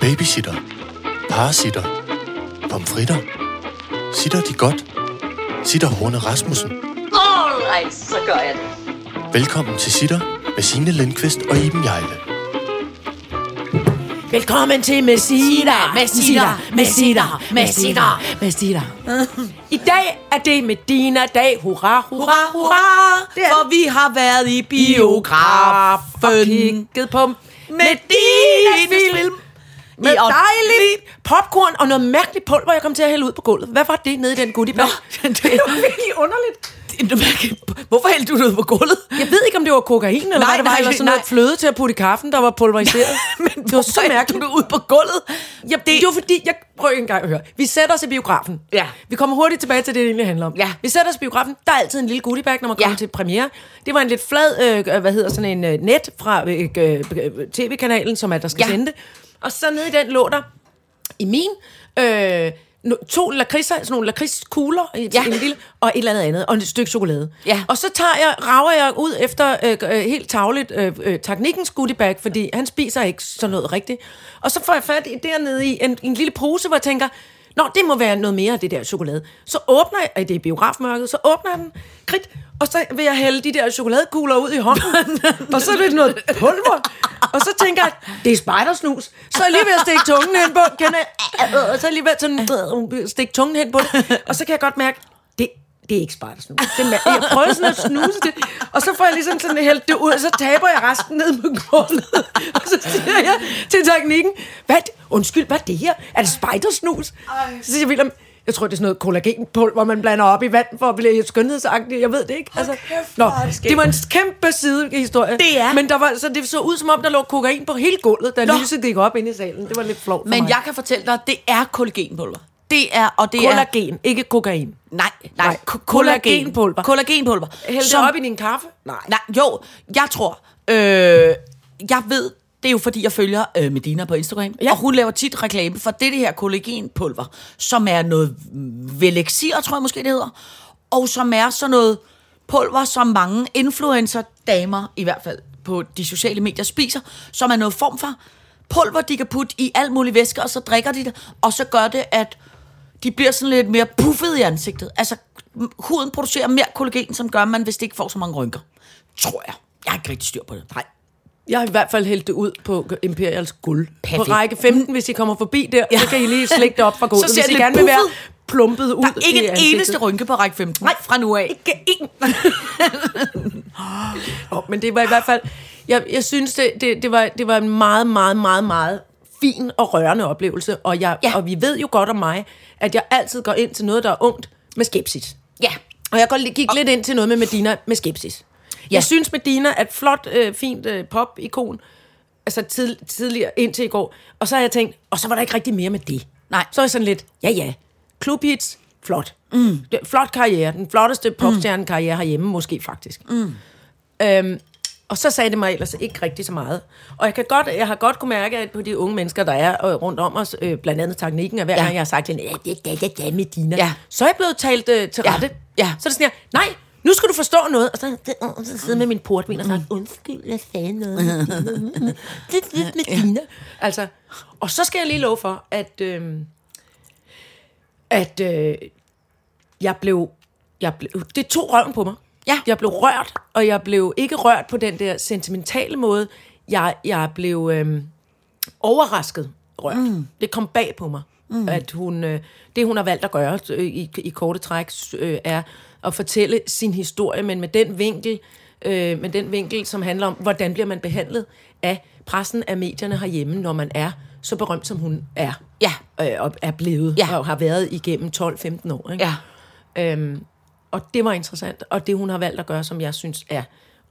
Babysitter. Parasitter. Pomfritter. Sitter de godt? Sitter Horne Rasmussen. Alright, så gør jeg det. Velkommen til Sitter med Signe Lindqvist og Iben Jejle. Velkommen til Messina. Messina, Messina, Messina. Messina. I dag er det Medina-dag. Hurra, hurra, Hurra, hurra, Det er- for vi har været i Og biografen. kigget på Medinas Med I- og- dejligt popcorn og noget mærkeligt pulver, jeg kom til at hælde ud på gulvet. Hvad var det nede i den goodiebag? det var virkelig underligt. Hvorfor hældte du det ud på gulvet? Jeg ved ikke, om det var kokain, eller Nej, hvad det var, nej, eller sådan nej. noget fløde til at putte i kaffen, der var pulveriseret. Men det var så mærkeligt. du det ud på gulvet? Ja, det, det var fordi, jeg prøver en gang at høre. Vi sætter os i biografen. Ja. Vi kommer hurtigt tilbage til det, det egentlig handler om. Ja. Vi sætter os i biografen. Der er altid en lille goodiebag, når man Ja. kommer til premiere. Det var en lidt flad, øh, hvad hedder sådan en øh, net fra øh, øh, øh, tv-kanalen, som er, der skal Ja. sende det. Og så nede i den lå der, i min, øh, no- to lakridser, sådan nogle lakridskugler, ja. Ja. en lille, og et eller andet andet, og et stykke chokolade. Ja. Og så tager jeg, rager jeg ud efter øh, øh, helt tavligt øh, øh, teknikkens goodiebag, fordi han spiser ikke sådan noget rigtigt. Og så får jeg fat i dernede i en, en lille pose, hvor jeg tænker, Nå, det må være noget mere af det der chokolade. Så åbner jeg, øh, det er biografmørket, så åbner jeg den, krit, og så vil jeg hælde de der chokoladekugler ud i hånden, og så er det noget pulver. Og så tænker jeg, det er spejdersnus. Så er jeg lige ved at stikke tungen hen på, kan jeg, og så er jeg lige ved at sådan, stikke tungen hen på det, og så kan jeg godt mærke, det, det er ikke spejdersnus. Det er, jeg prøver sådan at snuse det, og så får jeg ligesom sådan hældt det ud, og så taber jeg resten ned på gulvet. Og så siger jeg til teknikken, hvad, det- undskyld, hvad er det her? Er det spejdersnus? Så siger William, jeg tror, det er sådan noget kollagenpulver, man blander op i vand for at blive skønhedsagtig. Jeg ved det ikke. Altså, nå, det var en kæmpe sidehistorie. Det er. Men der var, så det så ud, som om der lå kokain på hele gulvet, da lyset gik op ind i salen. Det var lidt flot Men mig. jeg kan fortælle dig, det er kollagenpulver. Det er, og det er... Kollagen, ikke kokain. Nej, nej, Nej, ko- kollagenpulver. Kollagenpulver. Hæld det Som- op i din kaffe? Nej. Nej, jo, jeg tror, øh, jeg ved, det er jo fordi, jeg følger øh, Medina på Instagram, ja. og hun laver tit reklame for det, det her kollagenpulver, som er noget velexir, tror jeg måske det hedder, og som er sådan noget pulver, som mange influencer-damer, i hvert fald på de sociale medier, spiser, som er noget form for pulver, de kan putte i alt muligt væske, og så drikker de det, og så gør det, at de bliver sådan lidt mere puffet i ansigtet. Altså, huden producerer mere kollagen, som gør man, hvis det ikke får så mange rynker. Tror jeg. Jeg har ikke rigtig styr på det. Nej. Jeg har i hvert fald hældt det ud på Imperials guld. Perfekt. På række 15, hvis I kommer forbi der, ja. så kan I lige slægge det op fra gulvet, Så ser hvis I det gerne vil være plumpet ud Der er ikke en eneste rynke på række 15. Nej, fra nu af. Ikke en. oh, men det var i hvert fald... Jeg, jeg synes, det, det, det, var, det var en meget, meget, meget, meget fin og rørende oplevelse. Og, jeg, Ja. og vi ved jo godt om mig, at jeg altid går ind til noget, der er ungt, med skepsis. Ja. Og jeg gik lidt ind til noget med Medina med skepsis. Ja. Jeg synes, Medina er et flot, øh, fint øh, pop-ikon, altså tid, tidligere indtil i går. Og så har jeg tænkt, og så var der ikke rigtig mere med det. Nej. Så er jeg sådan lidt, ja ja, klubhits, flot. Mm. Det, flot karriere, den flotteste popstjerne-karriere herhjemme måske faktisk. Mm. Øhm, og så sagde det mig ellers ikke rigtig så meget. Og jeg, kan godt, jeg har godt kunne mærke, at på de unge mennesker, der er øh, rundt om os, øh, blandt andet teknikken, og hver Ja. gang jeg har sagt, ja, det det, det, det Medina, Ja. så er jeg blevet talt øh, til rette. Ja. Så er det sådan her, nej, nu skal du forstå noget. Og så, og så sidder med min portvin og sagt, undskyld, jeg sagde noget. det er Medina. Altså, og så skal jeg lige love for, at, øh, at øh, jeg blev, jeg blev, det tog røven på mig. Ja. Jeg blev rørt, og jeg blev ikke rørt på den der sentimentale måde. Jeg, jeg blev øh, overrasket rørt. Mm. Det kom bag på mig, mm. at hun, øh, det hun har valgt at gøre øh, i, i korte træk, øh, er at fortælle sin historie, men med den vinkel, øh, med den vinkel, som handler om, hvordan bliver man behandlet af pressen, af medierne herhjemme, når man er så berømt, som hun er. Ja. Øh, og er blevet, Ja. og har været igennem 12-15 år. Ikke? Ja. Øhm, og det var interessant. Og det, hun har valgt at gøre, som jeg synes er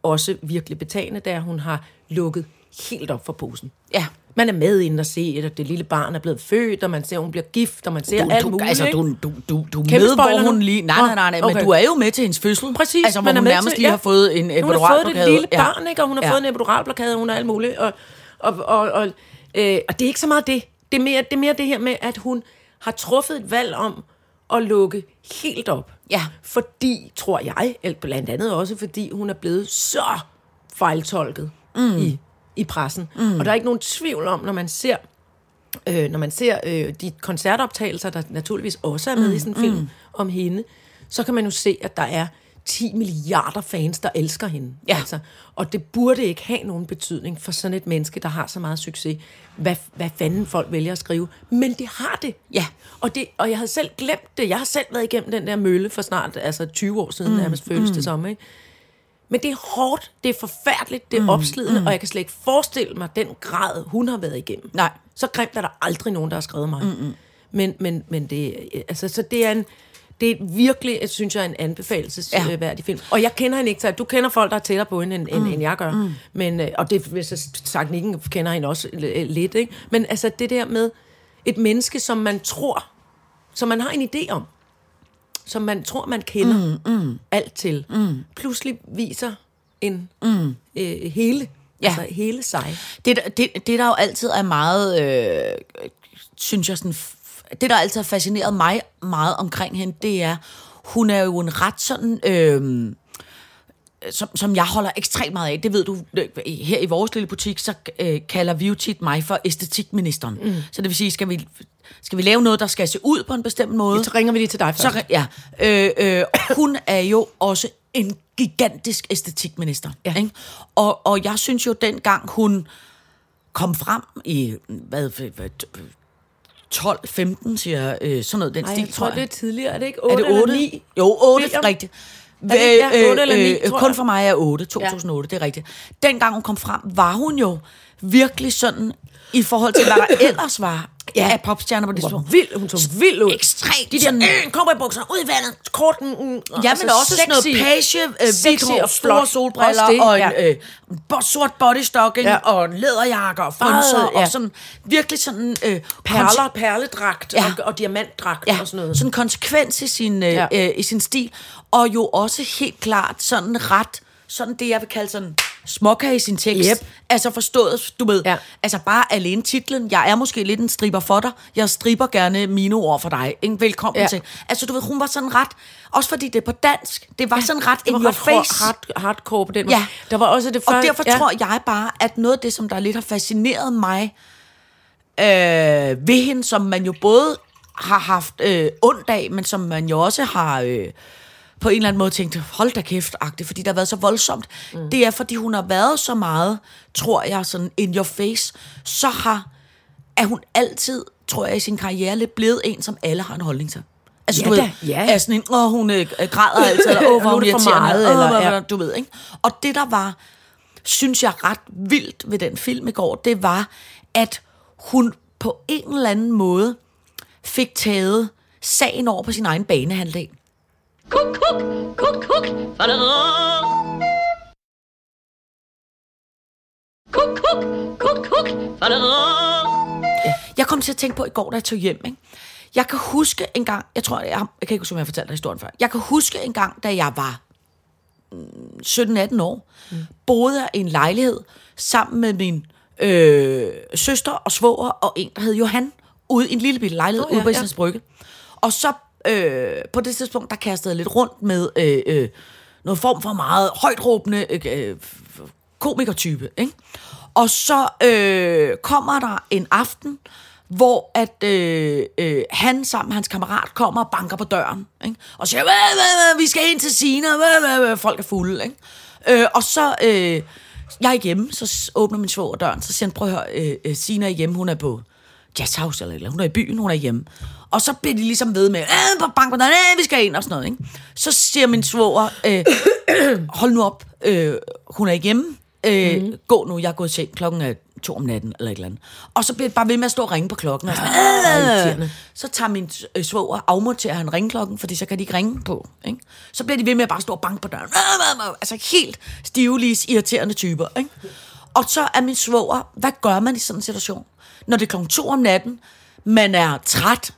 også virkelig betagende, det er, at hun har lukket helt op for posen. Ja. Man er med ind og se, at det lille barn er blevet født, og man ser, at hun bliver gift, og man ser Du, alt du, muligt. altså, du, du, du, du er Kæmpe med, spoiler hvor hun lige... Nej, nej, nej, nej, okay. men du er jo med til hendes fødsel. Præcis, Altså, man er hun med nærmest til- lige ja. har fået en Hun har fået epiduralblokade. det lille Ja. barn, ikke? og hun har Ja. fået en epiduralblokade, og hun har alt muligt. Og, og, og, og, øh, og det er ikke så meget det. Det er, mere, det er mere det her med, at hun har truffet et valg om at lukke helt op. Ja. Fordi, tror jeg, blandt andet også, fordi hun er blevet så fejltolket mm. i, i pressen. Mm. Og der er ikke nogen tvivl om, når man ser øh, når man ser øh, de koncertoptagelser, der naturligvis også er med mm, i sådan en film mm. om hende, så kan man jo se, at der er 10 milliarder fans, der elsker hende. Ja. Altså, og det burde ikke have nogen betydning for sådan et menneske, der har så meget succes, hvad, hvad fanden folk vælger at skrive. Men det har det. Ja. Og, det, og jeg havde selv glemt det. Jeg har selv været igennem den der mølle for snart altså 20 år siden, mm, nærmest føles mm. det som. Ikke? Men det er hårdt, det er forfærdeligt, det er mm, opslidende, mm. og jeg kan slet ikke forestille mig den grad, hun har været igennem. Nej. Så grimt er der aldrig nogen, der har skrevet mig. Mm, men, men, men det, altså, så det er en, det er virkelig, synes jeg, en anbefalesværdig ja. film. Og jeg kender hende ikke, så du kender folk, der er tættere på hende, end, mm. end jeg gør. Mm. Men, øh, og det, hvis jeg sagt, Nikken kender hende også lidt, ikke? Men altså det der med et menneske, som man tror, som man har en idé om, som man tror, man kender mm, mm. alt til, mm. pludselig viser en mm. øh, hele, ja. altså hele sig. Det, det, det, der jo altid er meget, øh, synes jeg, sådan, det, der altid har fascineret mig meget omkring hende, det er, hun er jo en ret sådan... Øh, som, som jeg holder ekstremt meget af, det ved du, her i vores lille butik, så øh, kalder vi jo tit mig for æstetikministeren. Mm. Så det vil sige, skal vi, skal vi lave noget, der skal se ud på en bestemt måde? Så ringer vi lige til dig først. Så, ja. Øh, øh, hun er jo også en gigantisk æstetikminister. Ja. Ikke? Og, og jeg synes jo, dengang hun kom frem i, hvad, hvad 12-15, siger øh, sådan noget den Ej, stil, jeg tror, det er tidligere. Er det ikke er 8 det 8? eller 9? Jo, 8, William? rigtigt. det ikke? Ja, otte eller ni, øh, tror kun jeg. for mig er 8, 2008, ja. det er rigtigt. Dengang hun kom frem, var hun jo virkelig sådan, i forhold til, hvad der ellers var ja. af popstjerner på det Hvor tidspunkt. vild, hun så vild ud. Ekstremt. De der øh, cowboybukser ud i vandet, kort, mm, mm, Ja, altså men også sådan noget sexy. page, øh, Sexy og store solbriller, det, og en ja. øh, sort bodystocking, Ja. og en læderjakke, og frynser, ja. og sådan virkelig sådan... Øh, Perler, perledragt Ja. og, og diamantdragt ja, og sådan noget. sådan en konsekvens i sin, øh, ja. øh, i sin stil, og jo også helt klart sådan ret, sådan det, jeg vil kalde sådan småkage i sin tekst. Yep. Altså forstået, du ved, Ja. ja. altså bare alene titlen, jeg er måske lidt en striber for dig, jeg striber gerne mine ord for dig, ikke? velkommen Ja. ja. til. Altså du ved, hun var sådan ret, også fordi det er på dansk, det var sådan ret det var in your ret hard, face. hard, hardcore på den måde. Ja. Der var også det Og før, derfor ja. ja. tror jeg bare, at noget af det, som der lidt har fascineret mig øh, ved hende, som man jo både har haft øh, ondt af, men som man jo også har øh, på en eller anden måde tænkt, hold da kæft, agtigt, fordi det har været så voldsomt. Mm. Det er, fordi hun har været så meget, tror jeg, sådan in your face, så har, er hun altid, tror jeg, i sin karriere lidt blevet en, som alle har en holdning til. Altså, Ja du ved, ja. er sådan en, åh, hun øh, græder altid, eller åh, hvor hun irriterende, meget, åh, eller- hvad- ja. du ved, ikke? Og det, der var, synes jeg, ret vildt ved den film i går, det var, at hun på en eller anden måde fik taget sagen over på sin egen banehandel. Kuk, kuk, kuk, kuk. Fadadadada. Kuk, kuk, kuk, kuk. Fadadadada. Jeg kom til at tænke på i går, da jeg tog hjem. Ikke? Jeg kan huske en gang, jeg tror, jeg, jeg kan ikke huske, om jeg har fortalt dig historien før. Jeg kan huske en gang, da jeg var mm, 17-18 år, mm. boede jeg i en lejlighed sammen med min øh, søster og svoger og en, der hed Johan, ude i en lille bitte lejlighed oh, ja, ude på ja. Brygge. Og så øh, på det tidspunkt, der kastede jeg lidt rundt med øh, øh, noget form for meget højt råbende øh, øh, komikertype. Ikke? Og så øh, kommer der en aften, hvor at øh, øh, han sammen med hans kammerat kommer og banker på døren. Ikke? Og siger, hvad, hvad, hvad, vi skal ind til Sina, hvad, hvad, hvad. folk er fulde. Ikke? Øh, og så, øh, jeg er hjemme, så åbner min svoger døren, så siger han, prøv at høre, øh, øh Sina er hjemme, hun er på jazzhouse eller, eller hun er i byen, hun er hjemme. Og så bliver de ligesom ved med, øh, på døren, øh, vi skal ind og sådan noget. Ikke? Så siger min svoger, øh, hold nu op, øh, hun er ikke hjemme, øh, mm. gå nu, jeg er gået i seng, klokken er to om natten, eller et eller andet. Og så bliver det bare ved med at stå og ringe på klokken. Og sådan, irriterende. så tager min øh, svoger, afmonterer han ringklokken, fordi så kan de ikke ringe på. Ikke? Så bliver de ved med at bare stå og banke på døren. Altså helt stivlis, irriterende typer. Ikke? Og så er min svoger, hvad gør man i sådan en situation? Når det er klokken to om natten, man er træt,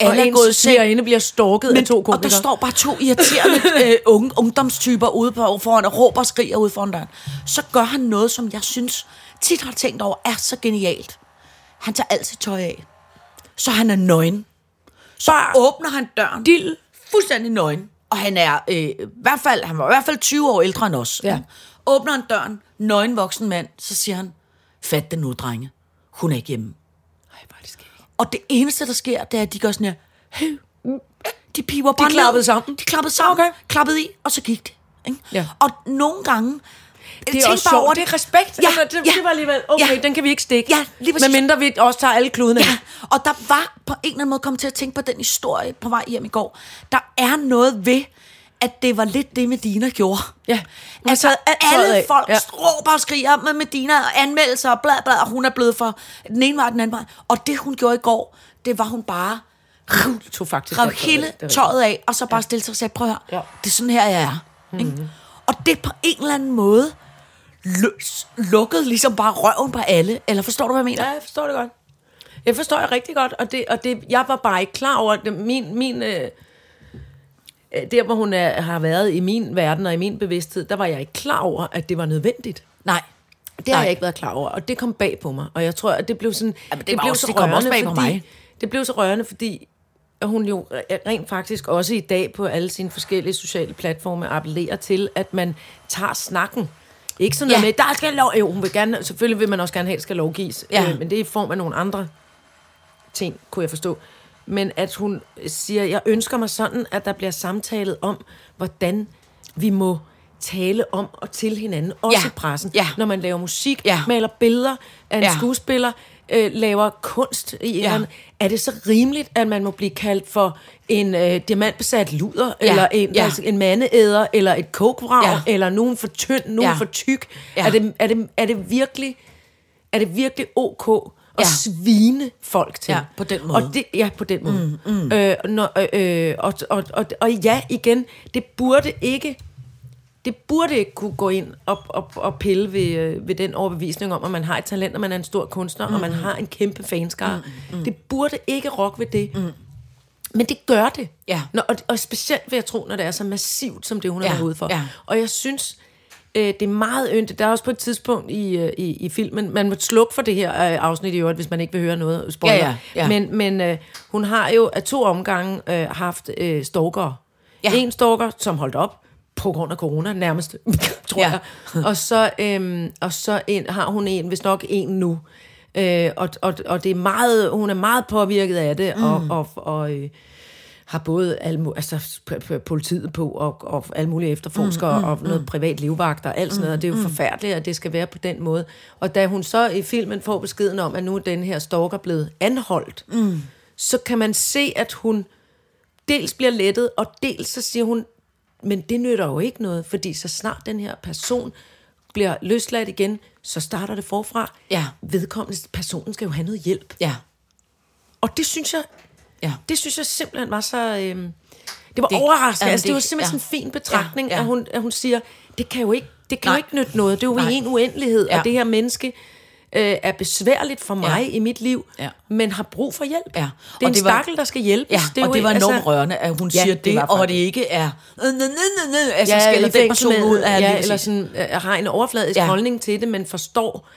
Og alle er ens gået i seng, svigerinde bliver stalket af to og der komikere. står bare to irriterende øh, unge, ungdomstyper ude på, foran og råber og skriger ude foran døren. Så gør han noget, som jeg synes tit har tænkt over, er så genialt. Han tager altid tøj af. Så han er nøgen. Så åbner han døren. Dild. Fuldstændig nøgen. Og han er øh, i hvert fald, han var i hvert fald 20 år ældre end os. Ja. Åbner han døren, nøgen voksen mand, så siger han, fat den nu, drenge. Hun er ikke hjemme. hvor er det skægt. Og det eneste, der sker, det er, at de gør sådan her, hey, de piver bare ned. klappede sammen? De klappede sammen, okay. klappede i, og så gik det. Ikke? Ja. Og nogle gange, Det er også sjovt. Det er respekt. Ja, altså, det, ja, det var alligevel, okay, ja. den kan vi ikke stikke. Ja, lige præcis. Medmindre vi også tager alle kludene. Ja, og der var på en eller anden måde kommet til at tænke på den historie på vej hjem i går. Der er noget ved, at det var lidt det, Medina gjorde. Ja. Hun Altså, tøjet alle af. folk Ja. ja. råber og skriger med Medina og anmeldelser og bla bla, og hun er blevet for den ene vej den anden vej. Og det, hun gjorde i går, det var hun bare tog faktisk rev hele af. Det tøjet af, og så bare stille sig og sagde, prøv at høre, Ja. det er sådan her, jeg er. Mm-hmm. Og det på en eller anden måde løs, lukkede ligesom bare røven på alle. Eller forstår du, hvad jeg mener? Ja, jeg forstår det godt. Jeg forstår det rigtig godt, og, det, og det, jeg var bare ikke klar over, det, min, min, øh, der hvor hun er, har været i min verden og i min bevidsthed, der var jeg ikke klar over, at det var nødvendigt. Nej. Det har Nej. jeg ikke været klar over, og det kom bag på mig. Og jeg tror, at det blev sådan... Jamen, det var blev også- det kom også bag på mig. Det blev så rørende, fordi hun jo rent faktisk også i dag på alle sine forskellige sociale platforme appellerer til, at man tager snakken. Ikke sådan noget Ja. med, der skal lov... Jo, hun vil gerne, selvfølgelig vil man også gerne have, at det skal lovgives. Ja. Øh, men det er i form af nogle andre ting, kunne jeg forstå. Men at hun siger, jeg ønsker mig sådan, at der bliver samtalet om, hvordan vi må tale om og til hinanden, også Ja. i pressen. Ja. Når man laver musik, Ja. maler billeder af en Ja. skuespiller, øh, laver kunst i Ja. er det så rimeligt, at man må blive kaldt for en øh, diamantbesat luder, Ja. eller en, Ja. altså, en mandeæder, eller et kokvrag, Ja. eller nogen for tynd, nogen Ja. for tyk? Ja. Er, det, er, det, er det virkelig er det virkelig ok at Ja. svine folk til? Ja, på den måde. Og det, ja, på den måde. Mm, mm. Øh, når, øh, og, og, og, og ja, igen, det burde ikke det burde ikke kunne gå ind og, og, og pille ved, øh, ved den overbevisning om, at man har et talent, og man er en stor kunstner, mm. og man har en kæmpe fanskare. Mm. Mm. Det burde ikke rokke ved det. Mm. Men det gør det. Ja. Når, og, og specielt vil jeg tro, når det er så massivt, som det hun har Ja, været ude for. ja. Og jeg synes, øh, det er meget yndigt. Der er også på et tidspunkt i, øh, i, i filmen, man må slukke for det her øh, afsnit i øvrigt, hvis man ikke vil høre noget spoiler. Ja, ja, ja. Men, men øh, hun har jo af to omgange øh, haft øh, stalkere. Ja. En stalker, som holdt op på grund af corona nærmest, tror Ja. jeg. Og så, øhm, og så en, har hun en, hvis nok en nu. Øh, og, og, og det er meget, hun er meget påvirket af det, mm. og, og, og øh, har både mu- altså, politiet på, og, og alle mulige efterforskere, mm, mm, og noget privat livvagt og alt sådan noget, og det er jo forfærdeligt, at det skal være på den måde. Og da hun så i filmen får beskeden om, at nu er den her stalker blevet anholdt, mm. så kan man se, at hun dels bliver lettet, og dels så siger hun, men det nytter jo ikke noget, fordi så snart den her person bliver løsladt igen, så starter det forfra. Ja. Vedkommende personen skal jo have noget hjælp. Ja. Og det synes jeg, Ja. det synes jeg simpelthen var så... Øhm, det var Det- overraskende. ja, altså, det, det- var simpelthen ja. sådan en fin betragtning, Ja, ja. At, hun, at hun siger, det kan jo ikke, det kan Nej. jo ikke nytte noget. Det er jo Nej. i en uendelighed, Ja. og det her menneske øh, er besværligt for mig Ja. i mit liv, Ja. men har brug for hjælp. Ja. Det er Og en det var- stakkel, der skal hjælpes. Ja, det er og det var enormt rørende, at hun Ja, siger det det, og det ikke er... Øh, altså ja, skælder den person ud af ja, eller sådan, øh, har en overfladisk ja. holdning til det, men forstår,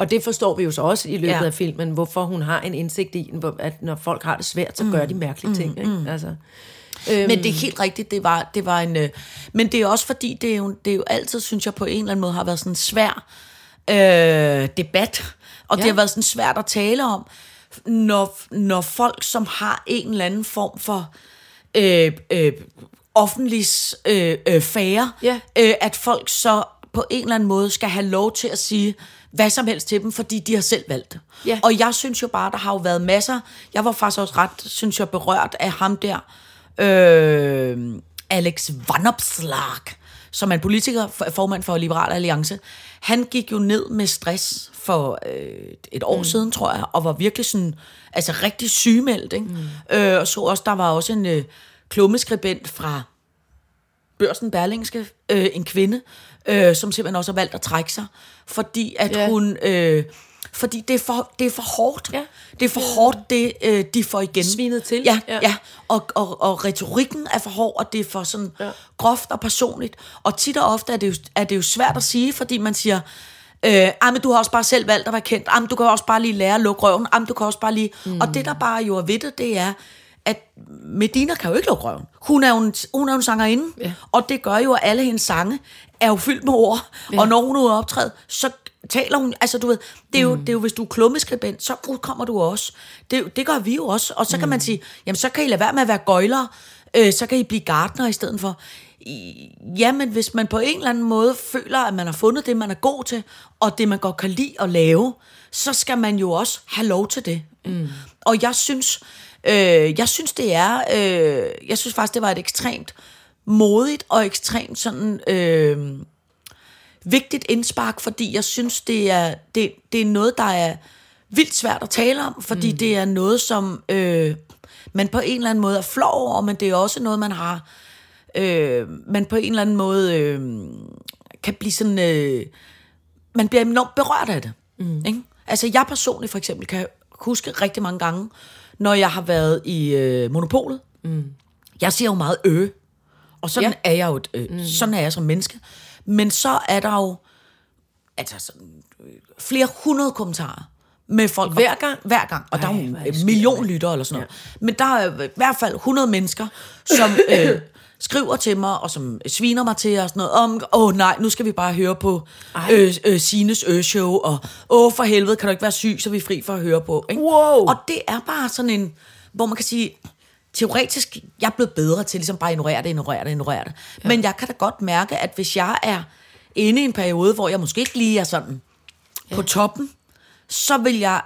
og det forstår vi jo så også i løbet Ja. af filmen, hvorfor hun har en indsigt i, at når folk har det svært, så gør de mærkelige ting. Ikke? Altså, Men det er helt rigtigt, det var, det var en... Øh, men det er også fordi, det er, jo, det er jo altid, synes jeg, på en eller anden måde har været sådan en svær øh, debat. Og ja. det har været sådan svært at tale om, når, når folk, som har en eller anden form for øh, øh, offentlig øh, øh, fære, Ja. øh, at folk så på en eller anden måde skal have lov til at sige hvad som helst til dem, fordi de har selv valgt det. Ja. Og jeg synes jo bare, der har jo været masser. Jeg var faktisk også ret, synes jeg, berørt af ham der, øh, Alex Vanopslag, som er en politiker, for- formand for Liberal Alliance. Han gik jo ned med stress for øh, et år mm. siden, tror jeg, og var virkelig sådan, altså rigtig sygemeldt. Ikke? Mm. Øh, og så også, der var også en øh, klummeskribent fra Børsen Berlingske, øh, en kvinde, øh, som simpelthen også har valgt at trække sig, fordi at Ja. hun... Øh, fordi det er for, det er for hårdt. Ja. Det er for hårdt, det øh, de får igen. Svinet til. Ja, ja. Ja. Og, og, og retorikken er for hård, og det er for sådan ja. groft og personligt. Og tit og ofte er det, jo, er det jo svært at sige, fordi man siger, øh, ej, men du har også bare selv valgt at være kendt. Ej, men du kan også bare lige lære at lukke røven. Ej, men du kan også bare lige... Mm. Og det, der bare jo er ved det, det er, at Medina kan jo ikke lukke røven. Hun er jo en, hun er jo en sangerinde, ja. og det gør jo, at alle hendes sange er jo fyldt med ord. Ja. Og når hun er optræde, så taler hun, altså du ved, det er jo, det er jo hvis du er klummeskribent, så udkommer du også. Det, det gør vi jo også, og så kan man sige, jamen så kan I lade være med at være gøjlere, øh, så kan I blive gardner i stedet for. Jamen, hvis man på en eller anden måde føler, at man har fundet det, man er god til, og det, man godt kan lide at lave, så skal man jo også have lov til det. Mm. Og jeg synes, øh, jeg synes, det er, øh, jeg synes faktisk, det var et ekstremt modigt og ekstremt sådan øh, vigtigt indspark, fordi jeg synes, det er, det, det er noget, der er vildt svært at tale om, fordi mm. det er noget, som øh, man på en eller anden måde er flov over, men det er også noget, man har, øh, man på en eller anden måde øh, kan blive sådan, øh, man bliver enormt berørt af det. Mm. Ikke? Altså jeg personligt for eksempel kan huske rigtig mange gange, når jeg har været i øh, Monopolet. Mm. Jeg siger jo meget øh, og sådan ja. er jeg jo, et, øh, mm. sådan er jeg som menneske. Men så er der jo altså sådan, øh, flere hundrede kommentarer med folk. Hver gang? Hver gang. Og Ej, der er Ej, jo en million lyttere eller sådan noget. Ja. Men der er i hvert fald 100 mennesker, som øh, skriver til mig, og som sviner mig til, og sådan noget, om, åh oh, nej, nu skal vi bare høre på øh, øh, Sines Ø-show, og åh oh, for helvede, kan du ikke være syg, så er vi fri for at høre på. Ikke? Wow. Og det er bare sådan en, hvor man kan sige, teoretisk, jeg er blevet bedre til ligesom bare at ignorere det, ignorere det, ignorere det. Ja. Men jeg kan da godt mærke, at hvis jeg er inde i en periode, hvor jeg måske ikke lige er sådan ja. på toppen, så vil jeg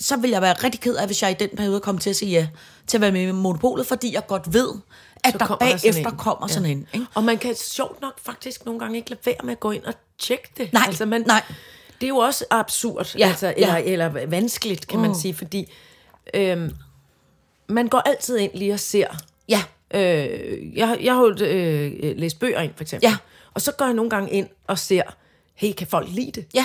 så vil jeg være rigtig ked af, hvis jeg i den periode kommer til at sige ja til at være med i Monopolet, fordi jeg godt ved, at Så der kommer der sådan bagefter en. kommer sådan en. Ikke? Og man kan sjovt nok faktisk nogle gange ikke lade være med at gå ind og tjekke det. Nej, altså, man, nej. Det er jo også absurd, Ja, altså, eller, ja. eller vanskeligt, kan man sige, fordi øhm, man går altid ind lige og ser. Ja, Øh, jeg, jeg har jo øh, læst bøger ind, for eksempel. Ja. Og så går jeg nogle gange ind og ser, hey, kan folk lide det? ja.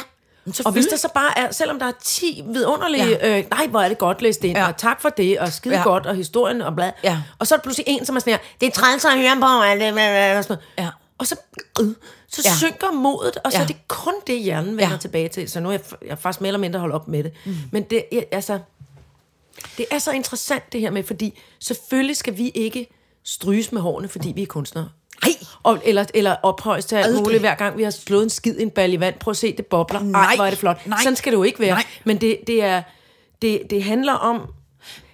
Og hvis der så bare er, selvom der er 10 vidunderlige, ja. øh, nej, hvor er det godt læst ind, ja. Og tak for det, og skide ja. Godt, og historien, og bla. Ja. Og så er der pludselig en, som er sådan her, det er træls at høre på, og, det, og sådan noget. Ja. Og så, øh, så ja. Synker modet, og så Ja. er det kun det, hjernen vender ja. Tilbage til. Så nu er jeg, jeg faktisk mere eller mindre holdt op med det. Mm. Men det, jeg, altså, det er så interessant det her med, fordi selvfølgelig skal vi ikke stryges med hårene, fordi vi er kunstnere. Nej. Og, eller, eller ophøjes til alt muligt, hver gang vi har slået en skid i en bal i vand. Prøv at se, det bobler. Nej, Nej. hvor er det flot. Nej. Sådan skal det jo ikke være. Nej. Men det, det, er, det, det handler om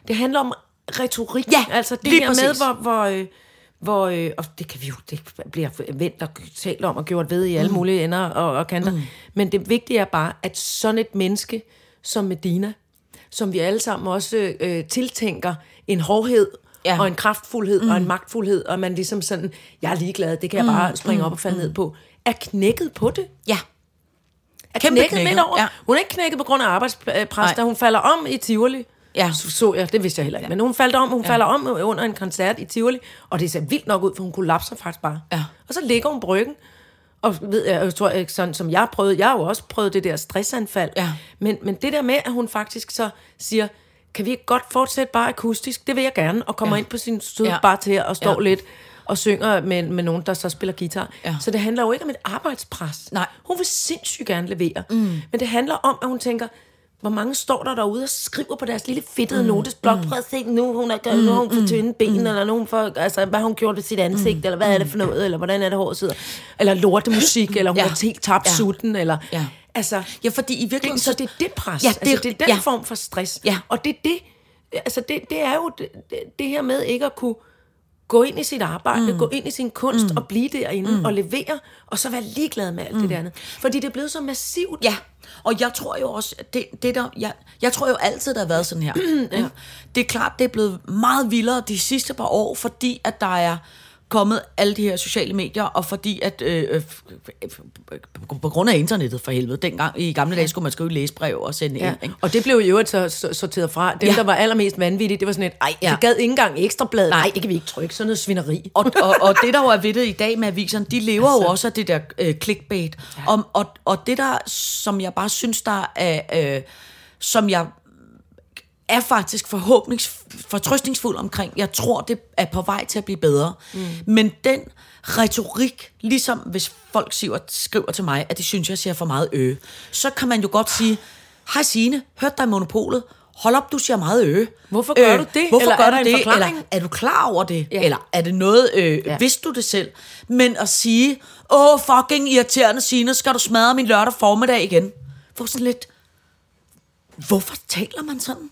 det handler om retorik. Ja, altså det her med, præcis. hvor, hvor, øh, hvor øh, og det kan vi jo, det bliver vendt og talt om og gjort ved i alle mm. mulige ender og, og kanter. Mm. Men det vigtige er bare, at sådan et menneske som Medina, som vi alle sammen også øh, tiltænker en hårdhed, Ja. og en kraftfuldhed mm. og en magtfuldhed, og man ligesom sådan, jeg er ligeglad, det kan jeg bare springe op og falde ned på, er knækket på det. Ja. Er Kæmpe knækket knækket, midt over. ja. Hun er ikke knækket på grund af arbejdspres, da hun falder om i Tivoli. Ja. Så, så jeg, det vidste jeg heller ikke. Men hun faldt om, hun ja. falder om under en koncert i Tivoli, og det ser vildt nok ud, for hun kollapser faktisk bare. Ja. Og så ligger hun på ryggen, og ved jeg, jeg tror, ikke sådan som jeg prøvede, jeg har jo også prøvet det der stressanfald. Ja. Men, men det der med, at hun faktisk så siger, kan vi ikke godt fortsætte bare akustisk? Det vil jeg gerne, og kommer ja. Ind på sin søde ja. Bar til og står. Ja. lidt og synger med, med nogen, der så spiller guitar. Ja. Så det handler jo ikke om et arbejdspres. Nej. Hun vil sindssygt gerne levere. Mm. Men det handler om, at hun tænker, hvor mange står der derude og skriver på deres lille fedtede mm. notesblok, prøv at se, nu hun er, nu har hun for tynde ben, mm. eller nogen for, altså, hvad har hun gjort ved sit ansigt, mm. eller hvad er det for noget, eller hvordan er det håret sidder, eller lortemusik, eller hun Ja. har helt tabt Ja. sutten, eller, Ja. altså, Ja, fordi i virkeligheden... så det er det pres, Ja, ja, det- altså, det er den ja. form for stress, Ja. og det er det, altså det, det er jo det- det her med ikke at kunne gå ind i sit arbejde, mm. gå ind i sin kunst mm. og blive derinde mm. og levere, og så være ligeglad med alt mm. det der andet. Fordi det er blevet så massivt. Ja, og jeg tror jo også, det, det der, jeg, jeg tror jo altid, der har været sådan her. ja. Det er klart, det er blevet meget vildere de sidste par år, fordi at der er kommet alle de her sociale medier, og fordi at, øh, øh, på- grund af internettet for helvede, dengang i gamle dage skulle man skrive læsebrev og sende Ja. ind, ikke? Og det blev jo øvrigt så, så sorteret fra. Dem, Ja. der var allermest vanvittige, det var sådan et, ej, Ja. det gad ikke engang ekstrablad. Nej. Nej, det kan vi ikke trykke. Sådan noget svineri. Og, og, og det, der jo er ved det i dag med aviserne, de lever altså, jo også af det der øh, clickbait. Ja. Og, og, og det der, som jeg bare synes, der er, øh, som jeg er faktisk forhåbnings fortrøstningsfuld omkring. Jeg tror, det er på vej til at blive bedre. Mm. Men den retorik, ligesom hvis folk skriver, skriver til mig, at de synes, jeg siger for meget øge, så kan man jo godt sige, hej Signe, hørte dig i Monopolet, hold op, du siger meget øge. Hvorfor gør du det? Hvorfor Eller gør er du det? Eller er du klar over det? Ja. Eller er det noget, øh, ja. Ja. vidste du det selv? Men at sige, åh, fucking irriterende Signe, skal du smadre min lørdag formiddag igen? hvor sådan lidt, hvorfor taler man sådan?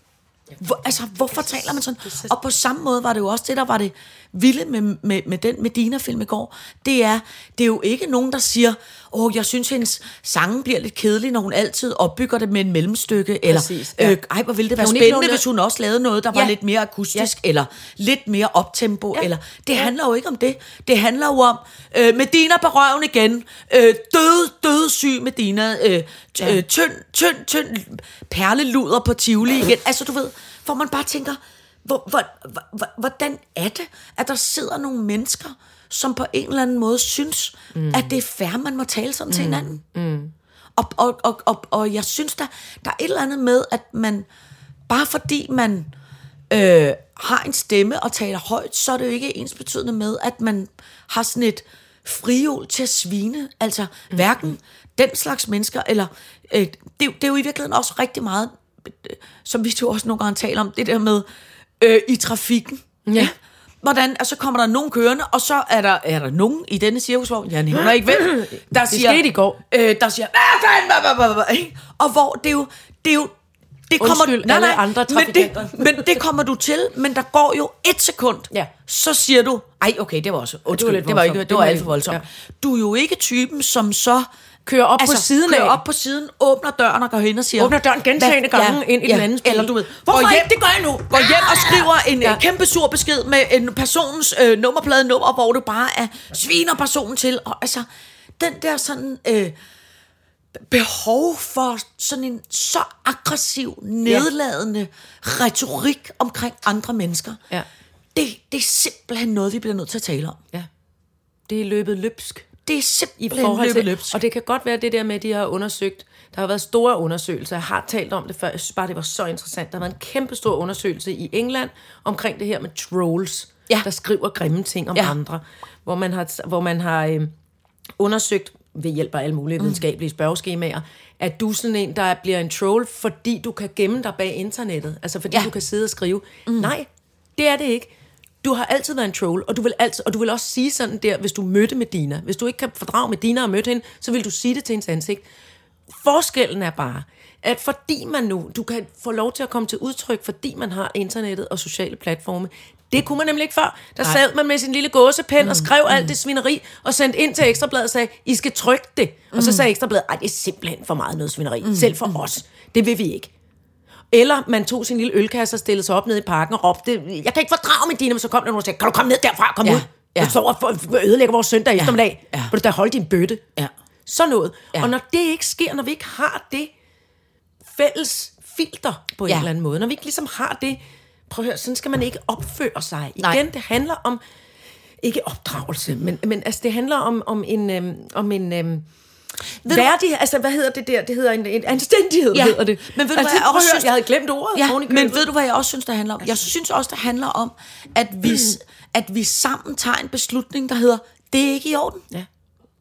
Hvor, altså, hvorfor taler man sådan? Og på samme måde var det jo også det, der var det vilde med, med, med den Medina-film i går. Det er, det er jo ikke nogen, der siger, åh, oh, jeg synes, hendes sange bliver lidt kedelig, når hun altid opbygger det med en mellemstykke. Eller, Præcis, ja. øh, ej, hvor ville det være spændende, låne- hvis hun også lavede noget, der var Ja. lidt mere akustisk, eller lidt mere optempo. Ja. Eller, det handler jo ikke om det. Det handler jo om, øh, Medina på røven igen, øh, død, dødssyg Medina, øh, t- øh, tynd, tynd, tynd perleluder på Tivoli igen. Altså, du ved, hvor man bare tænker, hvor, hvor, hvor, hvordan er det, at der sidder nogle mennesker, som på en eller anden måde synes, mm. at det er fair, man må tale sådan mm. til hinanden. Mm. Og, og, og, og, og jeg synes, der, der er et eller andet med, at man, bare fordi man øh, har en stemme og taler højt, så er det jo ikke ens betydende med, at man har sådan et frihjul til at svine. Altså mm. hverken den slags mennesker, eller øh, det, er det er jo i virkeligheden også rigtig meget, øh, som vi jo også nogle gange taler om, det der med øh, i trafikken. Ja. Hvordan, altså kommer der nogen kørende, og så er der, er der nogen i denne cirkusvogn, jeg nævner ikke hvem, der siger, skete i går. Øh, der siger, ikke? og hvor det er jo, det er jo, det kommer, Undskyld, alle andre men det, men det kommer du til, men der går jo et sekund, Ja. så siger du, ej okay, det var også, undskyld, lidt det var, ikke, voldsomt. det var Det var alt for lidt- voldsomt. ja. Du er jo ikke typen, som så Kører op på siden kører af. op på siden, åbner døren og går hen og siger... Åbner døren gentagne Hvad- gange ind i den andens bil. Eller du ved, Hvorfor går hjem, ikke? Det gør jeg nu. Går hjem og skriver en Ja. ja. kæmpe sur besked med en personens øh, nummerplade nummer, hvor du bare er, sviner personen til. Og altså, den der sådan... Øh, behov for sådan en så aggressiv, nedladende retorik omkring andre mennesker. Ja. Det, det er simpelthen noget, vi bliver nødt til at tale om. Ja. Det er løbet løbsk. Det er i simpelthen forhold til, og det kan godt være det der med, at de har undersøgt, der har været store undersøgelser, jeg har talt om det før, jeg synes bare, det var så interessant, der har været en kæmpe stor undersøgelse i England omkring det her med trolls, Ja. der skriver grimme ting om Ja. andre, hvor man har, hvor man har øh, undersøgt ved hjælp af alle mulige videnskabelige spørgeskemaer, at du er sådan en, der bliver en troll, fordi du kan gemme dig bag internettet, altså fordi ja. du kan sidde og skrive. Mm. Nej, det er det ikke. Du har altid været en troll, og du vil altid, og du vil også sige sådan der, hvis du mødte Medina. Hvis du ikke kan fordrage Medina og mødte hende, så vil du sige det til hendes ansigt. Forskellen er bare, at fordi man nu, du kan få lov til at komme til udtryk, fordi man har internettet og sociale platforme, det kunne man nemlig ikke før. Der Nej. sad man med sin lille gåsepen mm, og skrev mm. alt det svineri, og sendte ind til Ekstrabladet og sagde, I skal trykke det. Og så sagde Ekstrabladet, ej, det er simpelthen for meget noget svineri, mm. selv for os. Det vil vi ikke. Eller man tog sin lille ølkasse og stillede sig op nede i parken og råbte, jeg kan ikke fordrage med dine, men så kom der nogen og sagde, kan du komme ned derfra, kom Ja, ud. ja. Du står og ødelægger vores søndag eftermiddag. ja. Vil du da holde din bøtte? Ja. Sådan noget. Ja. Ja. Og når det ikke sker, når vi ikke har det fælles filter på ja. Ja. en eller anden måde, når vi ikke ligesom har det, prøv at høre, sådan skal man ikke opføre sig. Igen, Nej. det handler om, ikke opdragelse, men, men altså, det handler om, om en, øhm, om en øhm, værdig, altså hvad hedder det der? Det hedder en, en anstændighed, Ja. hedder det. Men ved du, altså, hvad jeg også synes- jeg havde glemt ordet. Ja, men købet. ved du, hvad jeg også synes, der handler om? Jeg synes også, det handler om, at vi, at vi sammen tager en beslutning, der hedder, det er ikke i orden. Ja.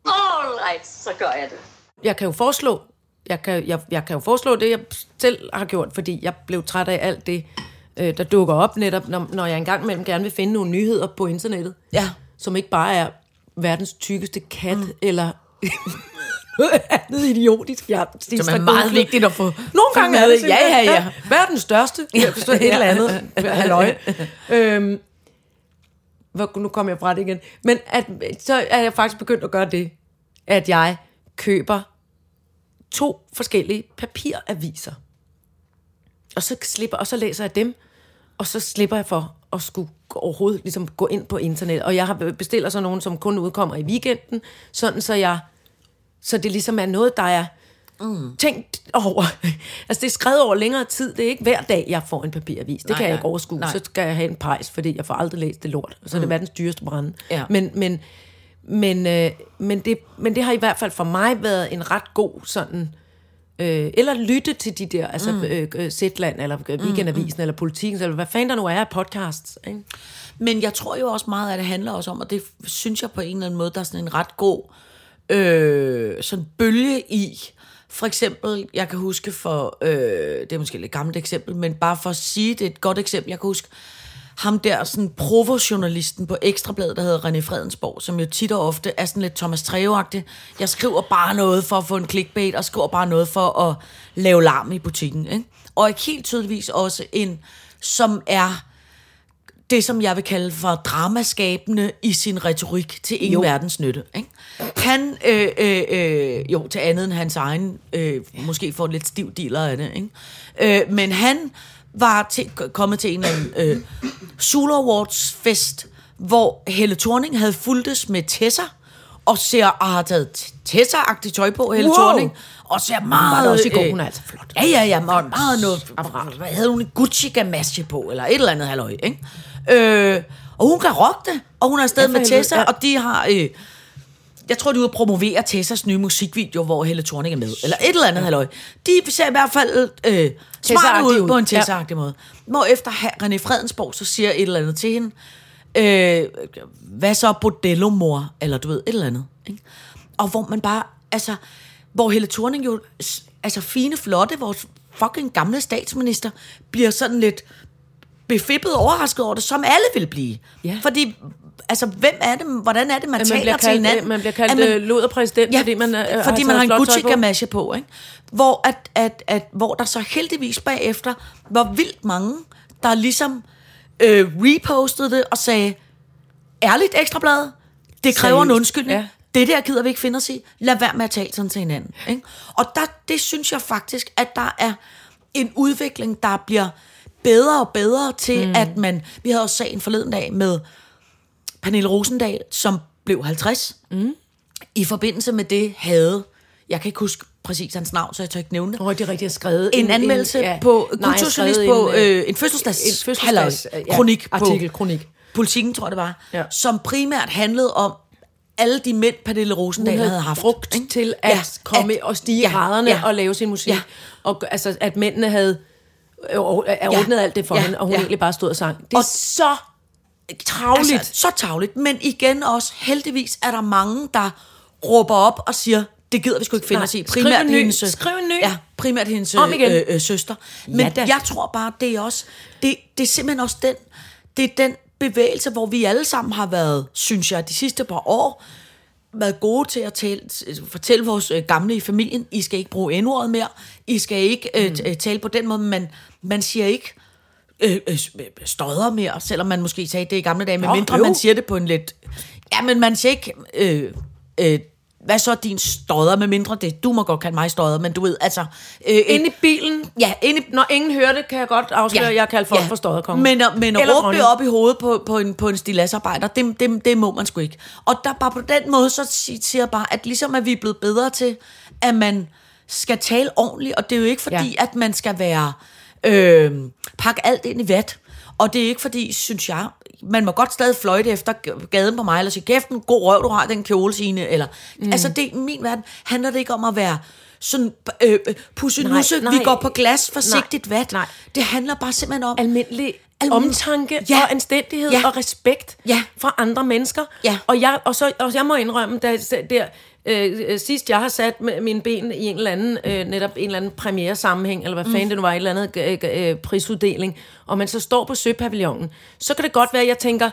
All right, så gør jeg det. jeg kan jo foreslå, jeg kan, jeg, jeg kan jo foreslå det, jeg selv har gjort, fordi jeg blev træt af alt det, øh, der dukker op netop, når, når jeg engang imellem gerne vil finde nogle nyheder på internettet, Ja. som ikke bare er verdens tykkeste kat, mm. eller andet idiotisk. Ja, Som er meget vigtigt at få. Nogle gange er det. Ja, ja, ja. Verdens største. Ja, så et eller andet. Halløj. øhm, hvor, nu kommer jeg fra det igen. Men at, så er jeg faktisk begyndt at gøre det, at jeg køber to forskellige papiraviser. Og så slipper, og så læser jeg dem, og så slipper jeg for at skulle overhovedet ligesom gå ind på internet. Og jeg har bestiller så nogen, som kun udkommer i weekenden, sådan så jeg så det ligesom er noget, der er mm. tænkt over. altså det er skrevet over længere tid. Det er ikke hver dag, jeg får en papiravis. Det Nej, kan jeg ikke overskue. nej. Så skal jeg have en pejs, fordi jeg får aldrig læst det lort. Og så er det verdens dyreste brænde. Ja. Men, men, men, øh, men, det, men det har i hvert fald for mig været en ret god sådan... Øh, eller lytte til de der, altså mm. øh, øh, Zetland, eller øh, Weekendavisen, mm. eller Politiken, eller hvad fanden der nu er af podcasts. Ikke? Men jeg tror jo også meget, at det handler også om, og det synes jeg på en eller anden måde, der er sådan en ret god øh, sådan bølge i. For eksempel, jeg kan huske for, øh, det er måske et lidt gammelt eksempel, men bare for at sige, det er et godt eksempel, jeg kan huske, ham der sådan provojournalisten på Ekstrabladet, der hedder René Fredensborg, som jo tit og ofte er sådan lidt Thomas treve Jeg skriver bare noget for at få en clickbait, og skriver bare noget for at lave larm i butikken. Ikke? Og ikke helt tydeligvis også en, som er det, som jeg vil kalde for dramaskabende i sin retorik til ingen jo. verdens nytte. Ikke? Han, øh, øh, øh, jo, til andet end hans egen, øh, måske får lidt stiv dealer af det, ikke? Øh, men han var til, kommet til en eller anden øh, Zulu Awards fest, hvor Helle Thorning havde fulgtes med Tessa, og ser og har taget Tessa-agtigt tøj på, Helle wow. Thorning, og ser meget... Var der også i går, øh, hun er altså flot. Ja, ja, ja, meget, meget noget... Hvad havde hun en Gucci-gamasje på, eller et eller andet halløj, ikke? Øh, og hun kan rocke det, og hun er afsted ja, med Tessa, ja. og de har... Øh, jeg tror, de er ude at promovere Tessas nye musikvideo, hvor Helle Thorning er med. Eller et eller andet, ja. halløj. De ser i hvert fald øh, smart ud på en Tessa-agtig ja. måde. Hvor efter René Fredensborg så siger et eller andet til hende, øh, hvad så bordello mor eller du ved, et eller andet. Ikke? Og hvor man bare, altså, hvor Helle Thorning jo, altså fine, flotte, vores fucking gamle statsminister, bliver sådan lidt befippet overrasket over det, som alle vil blive. Ja. Fordi, altså, hvem er det, hvordan er det, man, man taler kaldt, til hinanden? Man bliver kaldt man, øh, luderpræsident, ja, fordi man, øh, fordi har, man har en Gucci-gamasje på. på ikke? Hvor, at, at, at, hvor der så heldigvis bagefter var vildt mange, der ligesom øh, repostede det og sagde, ærligt ekstrablad, det kræver Seriøst. en undskyldning. Ja. Det der gider vi ikke finde os i. Lad være med at tale sådan til hinanden. Ikke? Og der, det synes jeg faktisk, at der er en udvikling, der bliver bedre og bedre til, mm. at man... Vi havde også sagen forleden dag med Pernille Rosendal, som blev 50. Mm. I forbindelse med det havde... Jeg kan ikke huske præcis hans navn, så jeg tør ikke nævne det. Oh, det er rigtigt, jeg skrevet en, en anmeldelse en, ja, på Kulturjournalist på øh, øh, en fødselsdags, en fødselsdags ja, kronik artikel, på kronik. Politikken, tror jeg det var, ja. som primært handlede om alle de mænd, Pernille Rosendal havde, havde haft. brugt ikke? til at ja, komme at, og stige ja, raderne ja, og lave sin musik. Ja. Og altså, at mændene havde er ordnet ja. alt det for ja. hende, og hun ja. egentlig bare stod og sang. Det er og så tavligt. Altså, så tavligt. Men igen også, heldigvis er der mange, der råber op og siger, det gider vi sgu ikke finde os i. Primært skriv en ny. Hendes, skriv en ny. Ja, primært hendes Om igen. Øh, øh, søster. Men ja, jeg tror bare, det er også, det, det er simpelthen også den, det er den bevægelse, hvor vi alle sammen har været, synes jeg, de sidste par år, været gode til at tale, fortælle vores øh, gamle i familien, I skal ikke bruge n mere, I skal ikke øh, mm. øh, tale på den måde, men man siger ikke øh, øh, støder mere, selvom man måske sagde det i gamle dage, medmindre man siger det på en lidt... Ja, men man siger ikke... Øh, øh, hvad så din stodder, med mindre det, du må godt kalde mig stodder, men du ved, altså... Øh, inde i bilen, ja, inde i, når ingen hører det, kan jeg godt afsløre, ja, at jeg kalder folk ja. for stodderkongen. Men, men at råbe det op i hovedet på, på en, på en stilasarbejder, det, det, det må man sgu ikke. Og der bare på den måde, så siger jeg bare, at ligesom at vi er blevet bedre til, at man skal tale ordentligt, og det er jo ikke fordi, ja. at man skal være... Øh, pakke alt ind i vat. Og det er ikke fordi, synes jeg, man må godt stadig fløjte efter gaden på mig, eller sige, kæften, god røv, du har den kjole, sine, eller, mm. altså det, i min verden handler det ikke om at være sådan øh, øh pussenusse, vi går på glas, forsigtigt nej, vat. Nej. Det handler bare simpelthen om... Almindelig omtanke ja. og anstændighed ja. og respekt ja. for andre mennesker. Ja. Og, jeg, og, så, og jeg må indrømme, der, der Øh, øh, sidst jeg har sat mine ben i en eller anden, øh, netop en eller anden premiere sammenhæng, eller hvad fanden mm. det nu var, et eller andet øh, øh, prisuddeling, og man så står på Søpavillonen, så kan det godt være, at jeg tænker,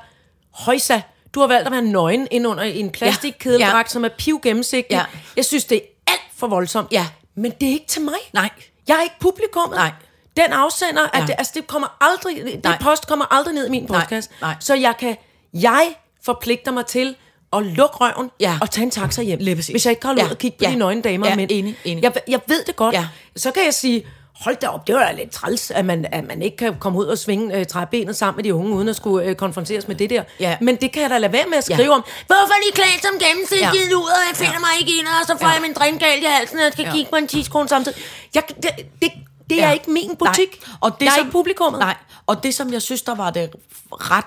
højsa, du har valgt at være nøgen ind under en plastikkedeldragt, ja. som er piv gennemsigtig. Ja. Jeg synes, det er alt for voldsomt. Ja. Men det er ikke til mig. Nej. Jeg er ikke publikummet. Nej. Den afsender, ja. at det, altså det kommer aldrig, det Nej. post kommer aldrig ned i min podcast. Nej. Nej. Så jeg kan, jeg forpligter mig til og lukke røven ja. og tage en taxa hjem. Lige Hvis jeg ikke kan ja. ud og kigge på ja. de nøgne damer ja. og mænd. Enig, enig. Jeg, jeg ved det godt. Ja. Så kan jeg sige, hold da op, det var lidt træls, at man, at man ikke kan komme ud og svinge øh, træbenet sammen med de unge, uden at skulle øh, konfronteres med det der. Ja. Men det kan jeg da lade være med at skrive ja. om. Hvorfor er de klædt som gennemsigtigt ja. ud, og jeg finder ja. mig ikke ind, og så får ja. jeg min drinkgalt i halsen, og jeg skal ja. kigge på en 10 kroner samtidig. Jeg, det, det, det ja. er ikke min butik. Nej. Og det, jeg er som, ikke publikummet. Nej, og det som jeg synes, der var det ret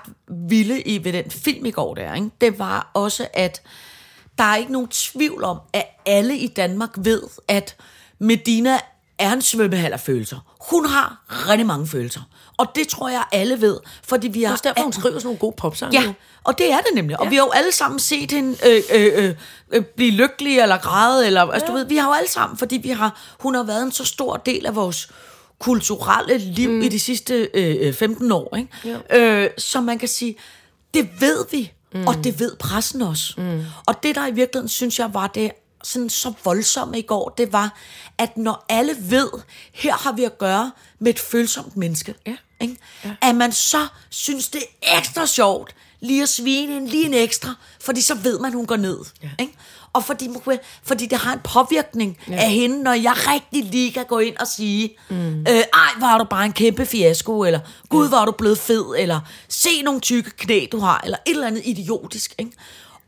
vilde i ved den film i går der, ikke? det var også, at der er ikke nogen tvivl om, at alle i Danmark ved, at Medina er en svømmehal af følelser. Hun har rigtig mange følelser. Og det tror jeg, alle ved. Fordi vi har, Også derfor, hun skriver sådan nogle gode popsange. Ja, og det er det nemlig. Og ja. vi har jo alle sammen set hende øh, øh, øh, øh, blive lykkelig eller græde. Eller, altså, ja. du ved, vi har jo alle sammen, fordi vi har, hun har været en så stor del af vores kulturelle liv mm. i de sidste øh, øh, 15 år. Ikke? Øh, så man kan sige, det ved vi, mm. og det ved pressen også. Mm. Og det, der i virkeligheden, synes jeg, var det sådan så voldsomme i går, det var, at når alle ved, her har vi at gøre med et følsomt menneske, Ja. ikke? at man så synes, det er ekstra sjovt lige at svine en, lige en ekstra, fordi så ved man, hun går ned. Ja. Ikke? Og fordi, fordi det har en påvirkning ja. af hende, når jeg rigtig lige kan gå ind og sige, mm. øh, ej, var du bare en kæmpe fiasko, eller gud, var du blevet fed, eller se nogle tykke knæ, du har, eller et eller andet idiotisk. Ikke?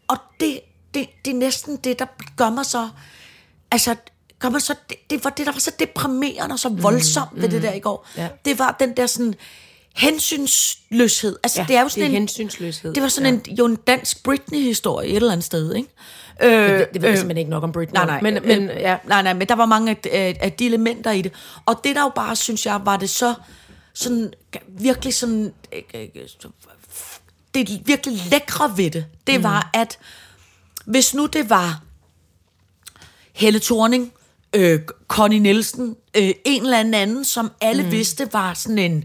Og det, det, det er næsten det, der gør mig så... Altså, gør mig så, det, det var det, der var så deprimerende og så voldsomt mm, ved det der i går. Ja. Det var den der sådan hensynsløshed. Altså, Ja, det er jo sådan det er en, hensynsløshed. Det var sådan ja. en, jo en dansk Britney-historie et eller andet sted, ikke? Øh, Det, det ved jeg simpelthen ikke nok om Britney. Nej, nej, Men, men, men øh, ja. nej, nej, men der var mange af, af de elementer i det. Og det der jo bare, synes jeg, var det så sådan, virkelig sådan, øh, øh, det virkelig lækre ved det, det mm. var, at hvis nu det var Helle Thorning, øh, Connie Nielsen, øh, en eller anden anden, som alle mm. vidste var sådan en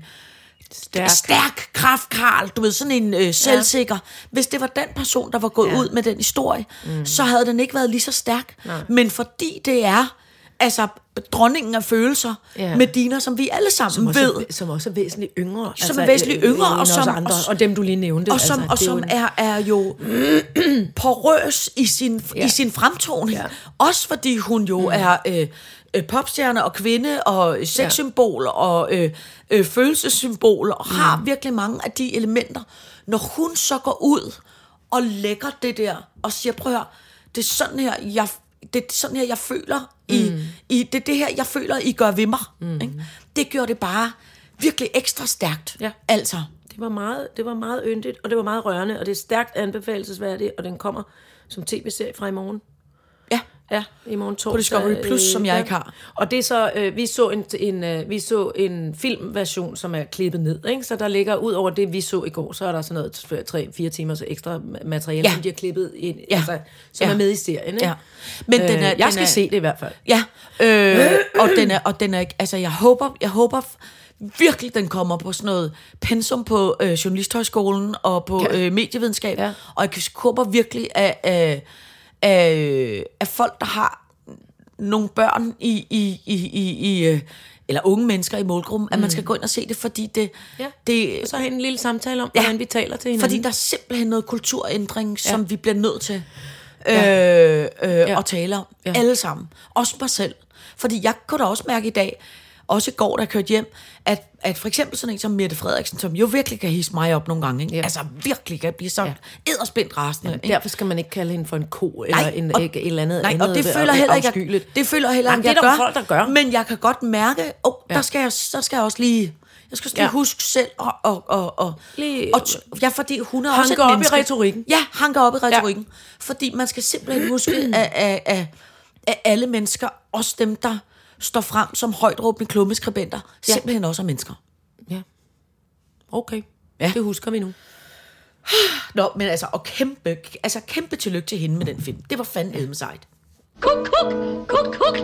Stærk. stærk kraftkarl, du ved, sådan en øh, selvsikker. Hvis det var den person, der var gået Ja. ud med den historie, mm. så havde den ikke været lige så stærk. Nej. Men fordi det er altså dronningen af følelser, Ja. ja. Medina, som vi alle sammen som, ved, også, som også er væsentligt yngre. Altså, Som er væsentligt yngre, og som- andre, og- og dem, du lige nævnte. og som, altså, og som er, er jo porøs i sin, ja. Ja. i sin fremtoning. Ja. Ja. Også fordi hun jo mm. er øh, øh, popstjerne og kvinde og sexsymbol og øh, øh, følelsessymbol og mm. har virkelig mange af de elementer. Når hun så går ud og lægger det der og siger, prøv at høre, det er sådan her, jeg, det er sådan her, jeg føler, i, Mm. i, det er det her, jeg føler, I gør ved mig. Mm. Ikke? Det gjorde det bare virkelig ekstra stærkt. Ja. Altså. Det var, meget, det var meget yndigt, og det var meget rørende, og det er stærkt anbefalesværdigt, og den kommer som tv-serie fra i morgen. Ja. Ja, i morgen torsdag. Discovery Plus, som jeg ikke har. Og det er så, øh, vi, så en, en, øh, vi så en filmversion, som er klippet ned, ikke? så der ligger, ud over det, vi så i går, så er der sådan noget 3-4 timers ekstra materiale, Ja. som de har klippet ind, Ja. altså, som Ja. er med i serien. Ikke? Ja. Men den er- jeg den skal er- se det i hvert fald. Ja, øh, og den er, og den er, altså jeg håber, jeg håber virkelig, den kommer på sådan noget pensum på øh, Journalisthøjskolen og på Ja. ja. øh, medievidenskab, Ja. ja. og jeg håber virkelig, at, at, at, at folk, der har nogle børn i, i, i, i, i øh, eller unge mennesker i målgruppen, at man skal gå ind og se det, fordi det, Ja. det Og så have en lille samtale om, Ja. hvordan vi taler til hinanden. fordi der er simpelthen noget kulturændring, som Ja. vi bliver nødt til øh, Ja. øh, Ja. at tale om. Ja. Alle sammen. Også mig selv. Fordi jeg kunne da også mærke i dag, også i går, jeg kørte hjem, at, at for eksempel sådan en som Mette Frederiksen, som jo virkelig kan hisse mig op nogle gange, ikke? Ja. altså virkelig kan blive så Ja. edderspændt rasende. Ja, ikke? derfor skal man ikke kalde hende for en ko, eller Nej, en, og- et eller andet Nej, andet og det føler heller ikke, at, det føler heller Jamen, ikke, det er jeg der gør, folk, der gør. Men jeg kan godt mærke, oh, Ja. der, skal jeg, der skal jeg også lige, jeg skal også lige Ja. huske selv, og, og, og, og, Lige- og t- ja, fordi hun er Hanke også et op i retorikken. Ja, hanker op i retorikken. Ja. Fordi man skal simpelthen huske, at, at, at, at alle mennesker, også dem, der står frem som højt råbende klummeskribenter, Ja. simpelthen også er mennesker. Ja. Okay. Ja. Det husker vi nu. Nå, men altså, og kæmpe, altså kæmpe tillykke til hende med den film. Det var fandme edme sejt. Kuk, kuk, kuk, kuk.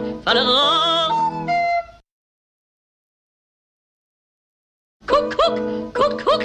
Kuk, kuk, kuk, kuk.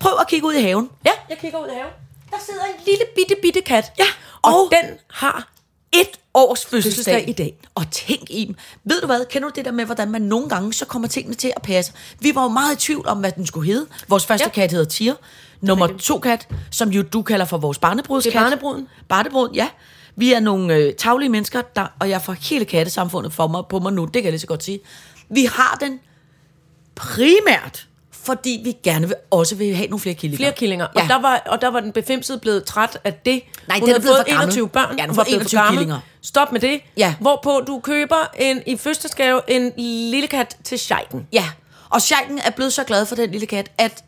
Prøv at kigge ud i haven. Ja, jeg kigger ud af haven. Der sidder en lille bitte, bitte kat. Ja, Og, og- den har et års fødselsdag. I dag. Og tænk i dem. Ved du hvad, kender du det der med, hvordan man nogle gange, så kommer tingene til at passe? Vi var jo meget i tvivl om, hvad den skulle hedde. Vores første Ja. kat hedder Tir. Nummer to kat, som jo du kalder for vores barnebrudskat. Det er barnebruden. Barnebruden, ja. Vi er nogle øh, taglige mennesker, der, og jeg får hele kattesamfundet for mig, på mig nu, det kan jeg lige så godt sige. Vi har den primært, fordi vi gerne vil, også vil have nogle flere killinger. flere killinger. Ja. Og, der var, og der var den befimsede blevet træt af det. Nej, Hun den er havde blevet fået for gammel. 21 børn. Ja, får var blevet 21 for gammel. killinger. Stop med det. Ja. Hvorpå du køber en, i fødselsgave en lille kat til Scheiken. Ja, og Scheiken er blevet så glad for den lille kat, at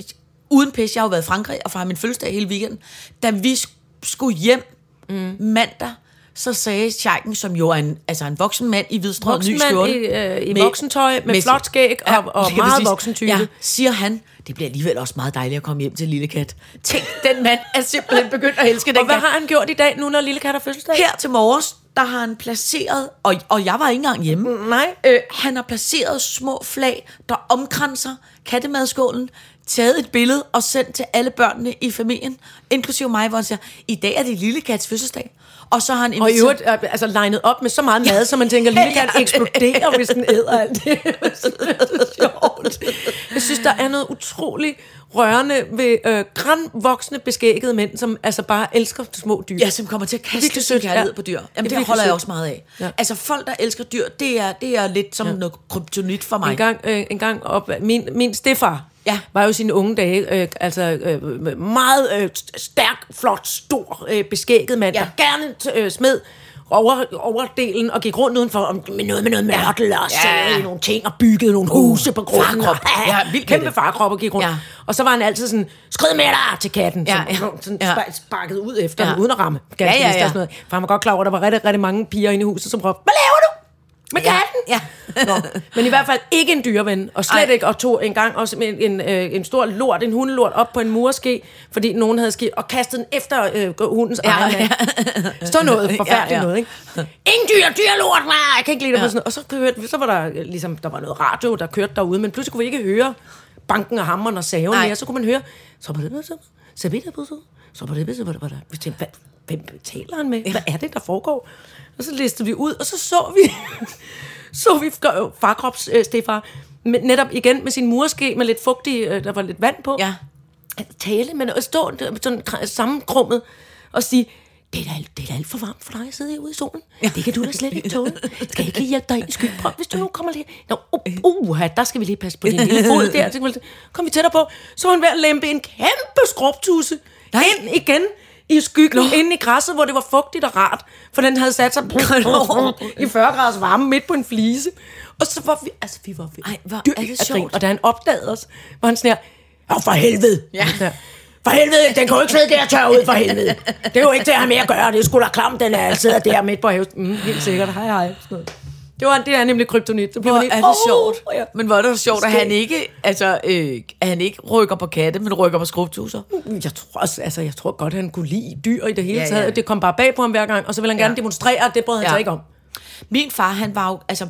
uden pis, jeg har jo været i Frankrig og fejret min fødselsdag hele weekenden, da vi sk- skulle hjem mm. mandag, så sagde Scheiken, som jo er en, altså en voksen mand i hvidstrøget ny Voksen skjorte. i, øh, i voksentøj, med flot skæg og- og lige meget præcis. voksentype. Ja, siger han, det bliver alligevel også meget dejligt at komme hjem til lille kat. Tænk, den mand er simpelthen begyndt at elske den Og hvad kat. har han gjort i dag, nu når lille kat har fødselsdag? Her til morges, der har han placeret, og, og jeg var ikke engang hjemme. Nej. Øh, han har placeret små flag, der omkranser kattemadskålen, taget et billede og sendt til alle børnene i familien, inklusive mig, hvor han siger, i dag er det lille kats fødselsdag. Og så har han Og i øvrigt øh, altså legnet op med så meget mad, så man tænker, lille kan Ja. eksplodere, hvis den æder alt det. det sjovt. Jeg synes, der er noget utroligt rørende ved øh, grænvoksne, beskækkede mænd, som altså bare elsker små dyr. Ja, som kommer til at kaste sin kærlighed ja. på dyr. Det Jamen, det, virkelig holder jeg også meget af. Ja. Altså, folk, der elsker dyr, det er, det er lidt som ja. noget kryptonit for mig. En gang, øh, en gang op, min, min stefar Ja. var jo sine unge dage, øh, altså øh, meget øh, stærk, flot, stor, øh, beskægget mand, Ja. der gerne øh, smed over, overdelen og gik rundt udenfor om, med noget med noget mørtel og Ja. sagde nogle ting og byggede nogle huse på grunden. farkrop. Og, Ja, vildt kæmpe farkrop og gik rundt. Ja. Og så var han altid sådan, skrid med dig til katten. Ja, ja. sådan Ja. spa- sparket ud efter Ja. ja. uden at ramme. Ja, ja, og ja. Sådan noget. For han var godt klar over, at der var rigtig, rigtig mange piger inde i huset, som råbte, hvad laver du? Med katten? ja. Nå, men i hvert fald ikke en dyreven, og slet Ej. Ikke, og tog en gang også en, en, øh, en stor lort, en hundelort op på en murske, fordi nogen havde skidt, og kastet den efter øh, hundens Ja, ejer. Ja. Så noget forfærdeligt Ja, ja, noget, ikke? Ingen dyr, dyrlort, nej, jeg kan ikke lide det. Ja. Sådan, og så, kørte, så var der øh, ligesom, der var noget radio, der kørte derude, men pludselig kunne vi ikke høre banken og hammeren og saven mere, så kunne man høre, så var det, så, så jeg på så, så var det, så var det, var det. Hvad, hvem taler han med? Hvad er det, der foregår? Og så listede vi ud, og så så vi, så vi farkrops øh, Stefar, med, netop igen med sin murske med lidt fugtig, øh, der var lidt vand på. Ja. At tale, men at stå sådan kr- sammenkrummet og sige, det er, da, det er da alt for varmt for dig at sidde herude i solen. Ja. Det kan du da slet ikke tåle. Skal jeg ikke lige hjælpe dig ind i skyggebrønd, hvis du nu kommer lige... Nå, uh, uh, der skal vi lige passe på din lille fod der. Så Kom vi tættere på. Så var han ved at lempe en kæmpe skrubtusse ind igen i skyggen, Nå. inde i græsset, hvor det var fugtigt og rart. For den havde sat sig i 40 graders varme midt på en flise. Og så var vi, altså vi var ved Ej, hvor er det sjovt. Og da han opdagede os, var han sådan her, Åh, for helvede. Ja. For helvede, den jo ikke sidde der og tørre ud, for helvede. Det er jo ikke til at have med at gøre, det er sgu da klamt, den er sidder der midt på havet. Mm, helt sikkert, hej hej. Sådan noget. Det, var, det er nemlig kryptonit. Så bliver Hvor man er det "Åh, sjovt. ja." Men hvor er det sjovt, at han ikke, altså, øh, at han ikke rykker på katte, men rykker på skrubtusser. Jeg tror, også, altså, jeg tror godt, han kunne lide dyr i det hele Ja, taget. ja. Det kom bare bag på ham hver gang, og så ville han gerne Ja. demonstrere, at det brød han Ja. sig ikke om. Min far, han var jo, altså,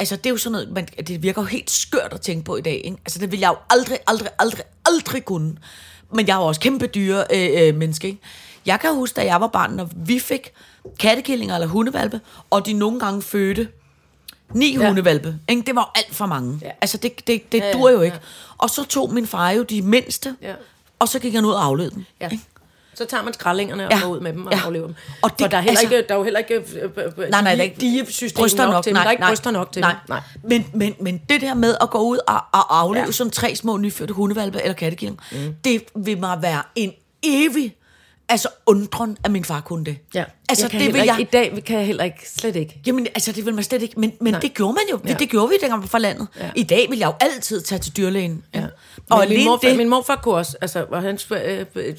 altså det er jo sådan noget, man, det virker jo helt skørt at tænke på i dag, ikke? Altså det vil jeg jo aldrig, aldrig, aldrig, aldrig kunne. Men jeg er jo også kæmpe dyre øh, øh, menneske, ikke? Jeg kan huske, da jeg var barn, når vi fik kattekillinger eller hundevalpe, og de nogle gange fødte ni ja. Ja. hundevalpe. Ikke? Det var jo alt for mange. Ja. Ja. Altså, det, det, det ja, ja, dur jo ja. ikke. Og så tog min far jo de mindste, Ja. og så gik han ud og aflevede dem. Ja. ikke? Så tager man skraldingerne og Ja. går ud med dem og Ja. ja. aflever dem. Og det- For der er, heller altså- ikke, der er jo heller ikke øh, øh, øh, Nej, nej, ikke digesystem bryster nok, til dem. nej, Der er ikke nej, bryster nok til nej. dem. Nej. Men, men, men det der med at gå ud og, og afleve ja. Ja. sådan tre små nyfødte hundevalpe eller kattekilling, mm. det vil mig være en evig altså undren, at min far kunne det. Ja. Altså, jeg kan det vil heller jeg... ikke, I dag kan jeg heller ikke, slet ikke. Jamen, altså, det vil man slet ikke. Men, men Nej. det gjorde man jo. Ja. Ja. Det gjorde vi, dengang fra landet. Ja. Ja. I dag vil jeg jo altid tage til dyrlægen. Ja. Og Men min, morfar, det... min morfar kunne også, altså, og han øh, øh,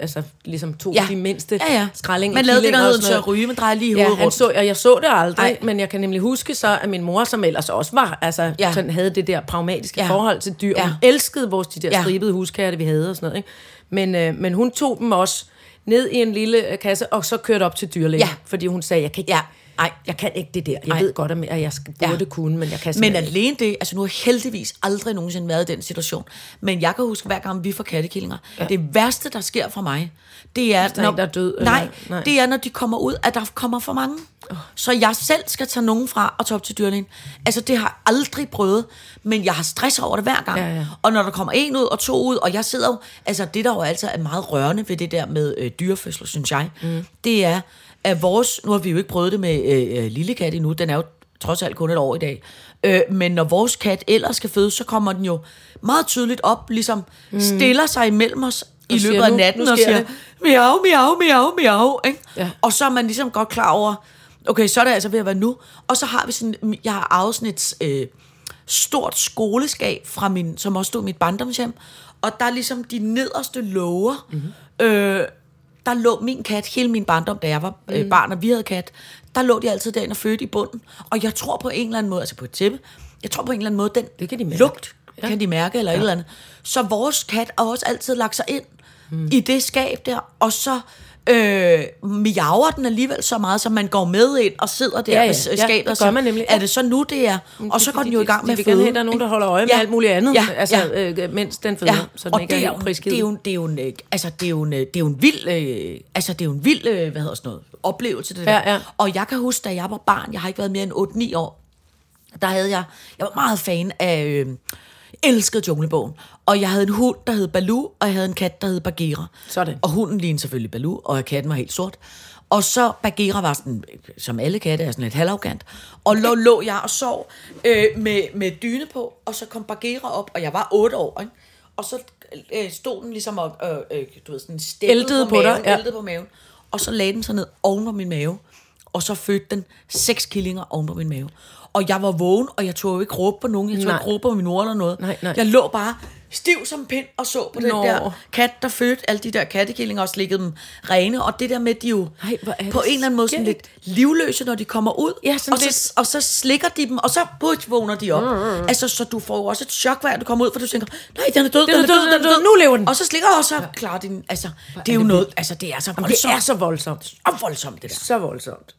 altså, ligesom tog Ja. ja. de mindste Ja, ja. skraldinger. Man lavede det, der killinger og hed en tør ryge, man drejer lige Ja, hovedet han rundt. så, og jeg så det aldrig, Ej. Men jeg kan nemlig huske så, at min mor, som ellers også var, altså, Ja. ja. sådan, havde det der pragmatiske Ja. ja. forhold til dyr. Ja. Hun elskede vores de der Ja. ja. stribede huskatte, vi havde og sådan noget. Ikke? Men, øh, men hun tog dem også ned i en lille øh, kasse, og så kørte op til dyrlægen. Ja. Fordi hun sagde, jeg kan ikke, Ja. Ja. Ej, jeg kan ikke det der. Jeg Ej. Ved godt, at jeg burde Ja. kunne, men jeg kan Men alene det, altså nu har jeg heldigvis aldrig nogensinde været i den situation, men jeg kan huske, hver gang vi får kattekillinger, ja. det værste, der sker for mig, det er, en, der er død, eller- nej, nej. det er, når de kommer ud, at der kommer for mange. Så jeg selv skal tage nogen fra og tage op til dyrlægen. Altså, det har jeg aldrig prøvet, men jeg har stress over det hver gang. Ja, ja. Og når der kommer en ud og to ud, og jeg sidder jo, altså det der jo altid er meget rørende ved det der med øh, dyrefødsler, synes jeg, mm. det er, at vores, nu har vi jo ikke prøvet det med øh, øh, lille kat endnu, den er jo trods alt kun et år i dag, øh, men når vores kat ellers skal fødes, så kommer den jo meget tydeligt op, ligesom mm. stiller sig imellem os i siger, løbet af "Nu- natten og siger, det." miau, miau, miau, miau, ikke? Ja. Og så er man ligesom godt klar over, okay, så er det altså ved at være nu. Og så har vi sådan, jeg har et øh, stort skoleskab, fra min, som også stod i mit barndomshjem, og der er ligesom de nederste låger, mm-hmm. øh, der lå min kat hele min barndom, da jeg var øh, barn, og vi havde kat, der lå de altid derinde og fødte i bunden. Og jeg tror på en eller anden måde, altså på et tæppe, jeg tror på en eller anden måde, den Det kan de mærke. lugt Ja. kan de mærke, eller ja. et eller andet. Så vores kat har også altid lagt sig ind mm. i det skab der, og så Øh, miaver den alligevel så meget, så man går med ind og sidder der Ja, ja. ved Ja, skabet det og gør man nemlig. er det så nu, det er? Og så går den jo i gang med at vil gerne føde. have, der er nogen, der holder øje med Ja. alt muligt andet, Ja, altså, ja. øh, mens den føder, Ja, så den og ikke det er, er helt det, er jo, det er jo en, øh, altså det er jo en, øh, det er jo en vild, øh, altså det er jo en vild, øh, hvad hedder sådan noget, oplevelse det der. Ja, ja. Og jeg kan huske, da jeg var barn, jeg har ikke været mere end 8-9 år, der havde jeg, jeg var meget fan af, øh, elskede Junglebogen. Og jeg havde en hund, der hed Baloo, og jeg havde en kat, der hed Bagheera. Sådan. Og hunden lignede selvfølgelig Baloo, og katten var helt sort. Og så Bagheera var sådan, som alle katte er sådan lidt halvarrogant. Og lå, lå jeg og sov øh, med, med dyne på, og så kom Bagheera op, og jeg var 8 år, ikke? Og så øh, stod den ligesom og, øh, øh, du ved, sådan Æltede på, på dig, maven, ja. æltede på maven. Og så lagde den sig ned oven på min mave, og så fødte den seks killinger oven på min mave. Og jeg var vågen, og jeg tog jo ikke råbe på nogen. Jeg tog Nej. ikke råbe på min mor eller noget. Nej, nej. Jeg lå bare stiv som pind og så på den Nå. der kat, der fødte alle de der kattekillinger og slikkede dem rene. Og det der med, de jo Ej, hvor er på en eller anden måde sådan lidt livløse, når de kommer ud. Ja, og, så, lidt- og så slikker de dem, og så put, vågner de op. Mm. Altså, så du får jo også et chok, hver du kommer ud, for du tænker, nej, den er død, den er død, den er død. Nu lever den. Og så slikker og så klarer de den. Altså, det er jo noget, altså, det er så Jamen, voldsomt. det er så voldsomt. så voldsomt, det der. Så voldsomt.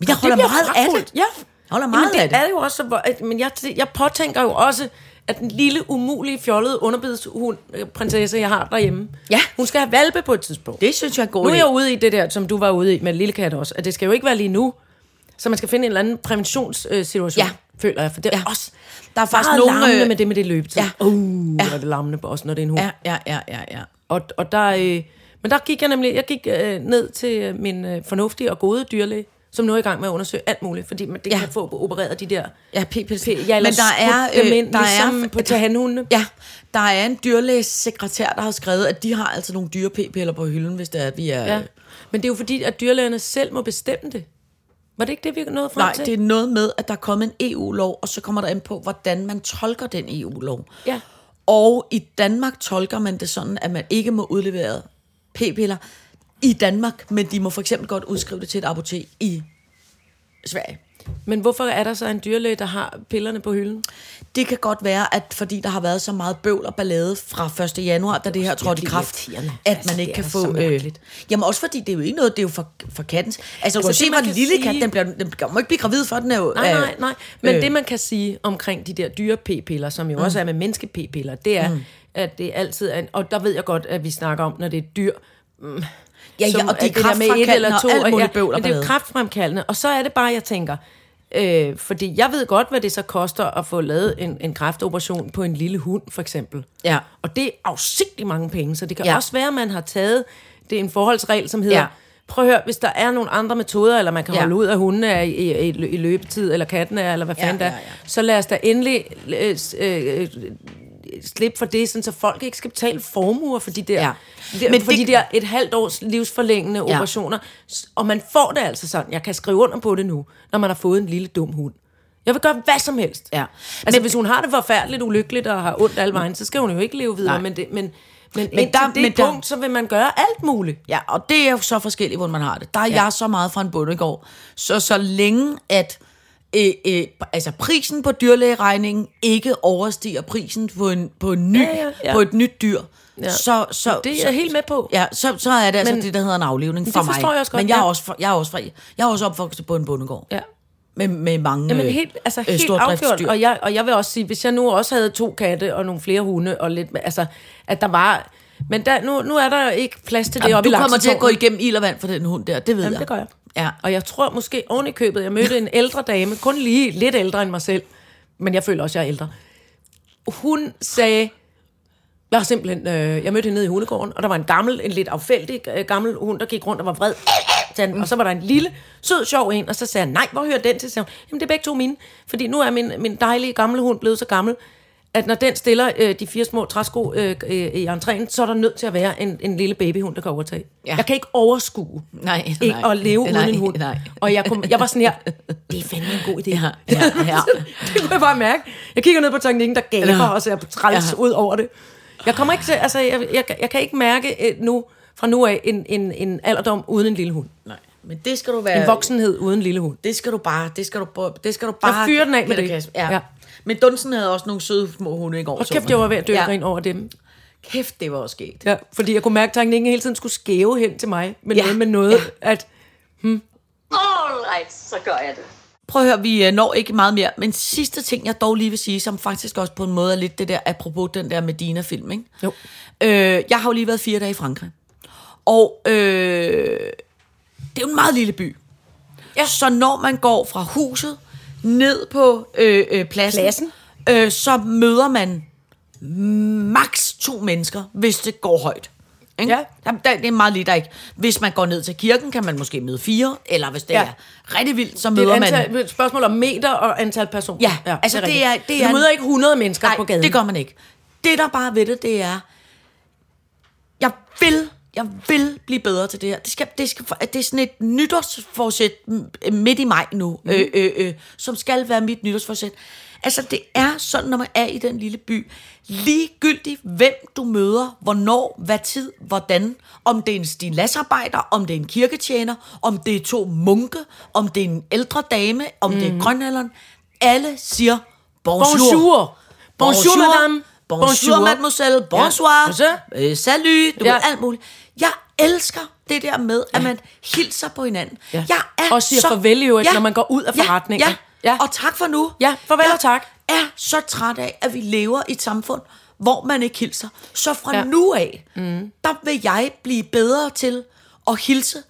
Men jeg holder meget af det. Ja. Jeg holder meget Jamen, af det det. er det jo også, men jeg, jeg påtænker jo også, at den lille, umulige, fjollede underbidshund, øh, prinsesse, jeg har derhjemme, Ja. hun skal have valpe på et tidspunkt. Det synes jeg er en god nu er jeg ude i det der, som du var ude i med lille kat også, at det skal jo ikke være lige nu, så man skal finde en eller anden præventionssituation, Ja. føler jeg, for det er Ja. også Der er faktisk nogle, øh, med det med det løbetid. Ja. Uh, Ja. er det larmende på også, når det er en hund. Ja, ja, ja, ja, ja. Og, og der, øh, men der gik jeg nemlig, jeg gik øh, ned til min øh, fornuftige og gode dyrlæge, som nu er i gang med at undersøge alt muligt, fordi man det Ja. kan få opereret de der Ja, p-pils. P- ja, Men der er, øh, ind, der ligesom er, på til hanhundene. Ja, der er en dyrlægesekretær, der har skrevet, at de har altså nogle dyre p-piller på hylden, hvis det er, at vi er... Ja. Men det er jo fordi, at dyrlægerne selv må bestemme det. Var det ikke det, vi nåede frem Nej, til? det er noget med, at der er kommet en EU-lov, og så kommer der an på, hvordan man tolker den EU-lov. Ja. Og i Danmark tolker man det sådan, at man ikke må udlevere p-piller i Danmark, men de må for eksempel godt udskrive det til et apotek i Sverige. Men hvorfor er der så en dyrlæge, der har pillerne på hylden? Det kan godt være, at fordi der har været så meget bøvl og ballade fra 1. januar, da det her trådte i kraft, at Altså, man ikke det kan få... Øh, jamen også fordi, det er jo ikke noget, det er jo for, for kattens... Altså, Altså, det, hvor den kan lille sige- kat, den, bliver, den må ikke blive gravid for, den er jo... Nej, er- nej, nej. Men øh. øh. det, man kan sige omkring de der dyre p-piller, som jo mm. også er med menneske p-piller, det er, mm. at det altid er... En, og der ved jeg godt, at vi snakker om, når det er dyr... Mm, Ja, ja, og de er det der med et eller og to. alt muligt ja, bøvl og men det er jo kraftfremkaldende. Og så er det bare, jeg tænker... Øh, fordi jeg ved godt, hvad det så koster at få lavet en, en kræftoperation på en lille hund, for eksempel. Ja. Og det er afsigtelig mange penge, så det kan Ja. ja. også være, at man har taget... Det er en forholdsregel, som hedder... Ja. Ja. Prøv at høre, hvis der er nogle andre metoder, eller man kan Ja. holde ud af hundene er i, i, i, løbetid, eller katten er, eller hvad Ja, fanden ja, det er, ja. så lad os da endelig øh, øh, slippe for det, sådan, så folk ikke skal betale formuer for de der, Ja. ja. Men for det- de der et halvt års livsforlængende Ja. operationer. Og man får det altså sådan, jeg kan skrive under på det nu, når man har fået en lille dum hund. Jeg vil gøre hvad som helst. Ja. Altså, men, hvis hun har det forfærdeligt ulykkeligt og har ondt alle vejen, så skal hun jo ikke leve videre. Nej. Men, det, men, men, Men der- der, det men der- punkt, så vil man gøre alt muligt. Ja, og det er jo så forskelligt, hvordan man har det. Der er ja. jeg så meget fra en bondegård. Så så længe at øh, øh, altså prisen på dyrlægeregningen ikke overstiger prisen på en, på en ny, Ja, ja, ja. på et nyt dyr, Ja. så, så, Det er så, jeg helt med på. Ja, så, så er det altså Men- det, der hedder en aflevning det for mig. forstår jeg også godt, Men jeg er ja. også, fra- jeg er også, fra, jeg er også opvokset på en bondegård. Ja. Med, med mange Jamen øh, helt, altså, øh, helt afgjort. Og jeg, og jeg vil også sige, hvis jeg nu også havde to katte og nogle flere hunde, og lidt, altså, at der var... Men der, nu, nu er der ikke plads til det Jamen, oppe i du kommer til at gå igennem ild og vand for den hund der, det ved Jamen, jeg. det gør jeg. Ja. Og jeg tror måske oven i købet, jeg mødte en ældre dame, kun lige lidt ældre end mig selv, men jeg føler også, jeg er ældre. Hun sagde, jeg har simpelthen, øh, jeg mødte hende nede i hundegården, og der var en gammel, en lidt affældig øh, gammel hund, der gik rundt og var vred. Til og så var der en lille, sød, sjov en, og så sagde jeg, nej, hvor hører den til? Så sagde hun, Jamen, det er begge to mine, fordi nu er min, min dejlige gamle hund blevet så gammel, at når den stiller øh, de fire små træsko øh, øh, i entréen, så er der nødt til at være en, en lille babyhund, der kan overtage. Ja. Jeg kan ikke overskue Nej, ikke nej. at leve Nej, uden en hund. nej. Og jeg, kom, jeg var sådan her, det er fandme en god idé. Ja, ja, ja. det kunne jeg bare mærke. Jeg kigger ned på teknikken, der gaber, Ja. og ser træls Ja. ud over det. Jeg kommer ikke til, altså, jeg, jeg, jeg kan ikke mærke øh, nu, fra nu af, en, en, en alderdom uden en lille hund. Nej, men det skal du være... En voksenhed uden en lille hund. Det skal du bare, det skal du, bare- det skal du bare... fyrer den af med det. gas. Ja. ja. Men Dunsen havde også nogle søde små hunde i går. Og så kæft, jeg var ved at dø Ja. over dem. Kæft, det var også sket. Ja, fordi jeg kunne mærke, at teknikken hele tiden skulle skæve hen til mig, men Ja, noget med noget, ja. at All right, så gør jeg det. Prøv at høre, vi øh, når ikke meget mere, men sidste ting, jeg dog lige vil sige, som faktisk også på en måde er lidt det der, apropos den der Medina-film, ikke? Jo. Øh, jeg har jo lige været fire dage i Frankrig, og øh, det er jo en meget lille by. Ja. Så når man går fra huset ned på øh, øh, pladsen, Pladsen. Øh, så møder man maks to mennesker, hvis det går højt. Ikke? Ja. Der, der, det er meget lidt, der ikke. Hvis man går ned til kirken, kan man måske møde fire, eller hvis det ja. Ja. er rigtig vildt, så det møder er et, man... antal, et spørgsmål om meter og antal personer. Ja, altså det er- det er- Du møder ikke 100 mennesker Nej, på gaden. det gør man ikke. Det, der bare er ved det, det er, jeg vil, jeg vil blive bedre til det her. Det, skal, det, skal, det er sådan et nytårsforsæt midt i maj nu, mm. øh, øh, øh, som skal være mit nytårsforsæt. Altså, det er sådan, når man er i den lille by, ligegyldigt hvem du møder, hvornår, hvad tid, hvordan, om det er en stilasarbejder, om det er en kirketjener, om det er to munke, om det er en ældre dame, om mm. det er grønalderen, alle siger bonjour. Bonjour. Bonjour, madame. Bonjour, Bonjour. mademoiselle. Bonsoir. Bonjour. Øh, salut. Du Ja. ja. ved, alt muligt. Jeg elsker det der med, at man hilser på hinanden. Ja. Jeg er Og siger så, farvel i øvrigt, når man går ud af forretninger. Ja, Ja. ja. Og tak for nu. Ja, farvel jeg og tak. er så træt af, at vi lever i et samfund, hvor man ikke hilser. Så fra Ja. ja. nu af, mm. der vil jeg blive bedre til at hilse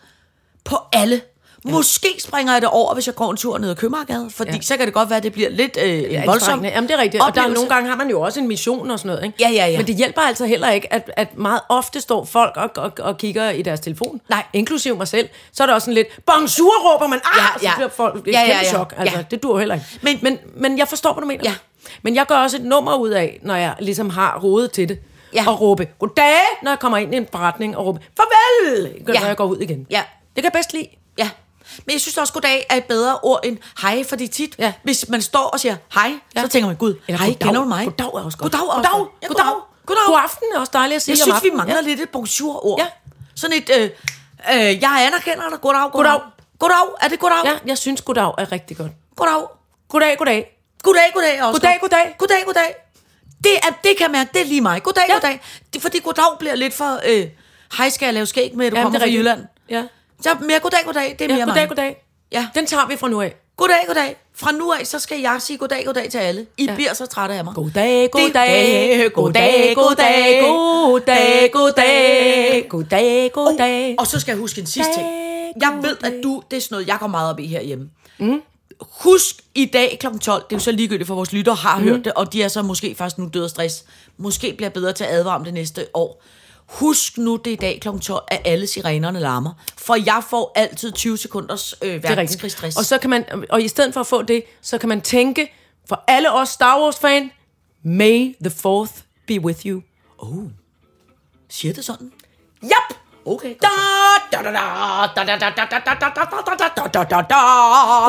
på alle. Ja. Måske springer jeg det over, hvis jeg går en tur ned ad Købmagergade, fordi Ja. så kan det godt være, at det bliver lidt øh, en Ja, voldsom anstrengende. Jamen, det er rigtigt. Og der er oplevelse. nogle gange har man jo også en mission og sådan noget. Ikke? Ja, ja, ja. Men det hjælper altså heller ikke, at, at meget ofte står folk og, og, og kigger i deres telefon. Nej. Inklusiv mig selv. Så er der også sådan lidt, bonjour råber man. Ah, Ja, så ja. bliver folk et Ja, ja, kæmpe ja. chok. Altså, Ja. Det dur heller ikke. Men, men, men jeg forstår, hvad du mener. Ja. Men jeg gør også et nummer ud af, når jeg ligesom har rodet til det. Ja. Og råbe, goddag, når jeg kommer ind i en forretning, og råbe, farvel, når Ja. jeg går ud igen. Ja. Det kan jeg bedst lide. Ja. Men jeg synes også, goddag er et bedre ord end hej, fordi tit, Ja. ja. hvis man står og siger hej, Ja. ja. så tænker man, gud, Eller hej, goddag. kender du mig? Goddag er også godt. Goddag Goddag. godt. Ja, Goddag. goddag. Goddag. God aften er også dejligt at sige Jeg synes, vi mangler Ja. lidt et bonjour-ord. Ja. Sådan et, øh, øh, jeg anerkender dig. Goddag, goddag. Goddag. Goddag, er det goddag? Ja, jeg synes goddag er rigtig godt. Goddag. Goddag, goddag. Goddag, goddag også Goddag, goddag. Goddag, goddag. Det, er, det kan mærke, det er lige mig. Goddag, Ja. ja. goddag. Det, fordi goddag bliver lidt for, øh, hej, skal jeg lave skæg med, at du Jamen, kommer er fra. Jylland. Ja. Så mere goddag, goddag, det er Ja, mere goddag, mig. goddag. Ja. Den tager vi fra nu af. Goddag, goddag. Fra nu af, så skal jeg sige goddag, goddag til alle. I Ja. bliver så trætte af mig. Goddag, goddag, goddag, goddag, goddag, goddag, goddag, goddag. Og så skal jeg huske en sidste ting. Jeg ved, at du, det er sådan noget, jeg går meget op i herhjemme. Mm. Husk i dag kl. 12, det er jo så ligegyldigt for vores lyttere har mm. hørt det, og de er så måske faktisk nu døde af stress. Måske bliver bedre til at advare om det næste år. Husk nu, det er i dag kl. 12, at alle sirenerne larmer. For jeg får altid 20 sekunders øh, er verdenskrigsstress. Og så kan man, og i stedet for at få det, så kan man tænke, for alle os Star Wars fan, May the 4th be with you. Siger det sådan? Yep! Okay. Da, da, da, da, da, da, da, da, da, da, da, da, da, da, da, da, da, da.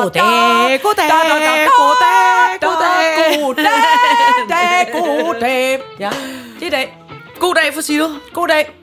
Goddag, goddag, Da, da, da, da, goddag, da, goddag. goddag, da, goddag. Ja, det er i dag. God dag for Silo. God dag.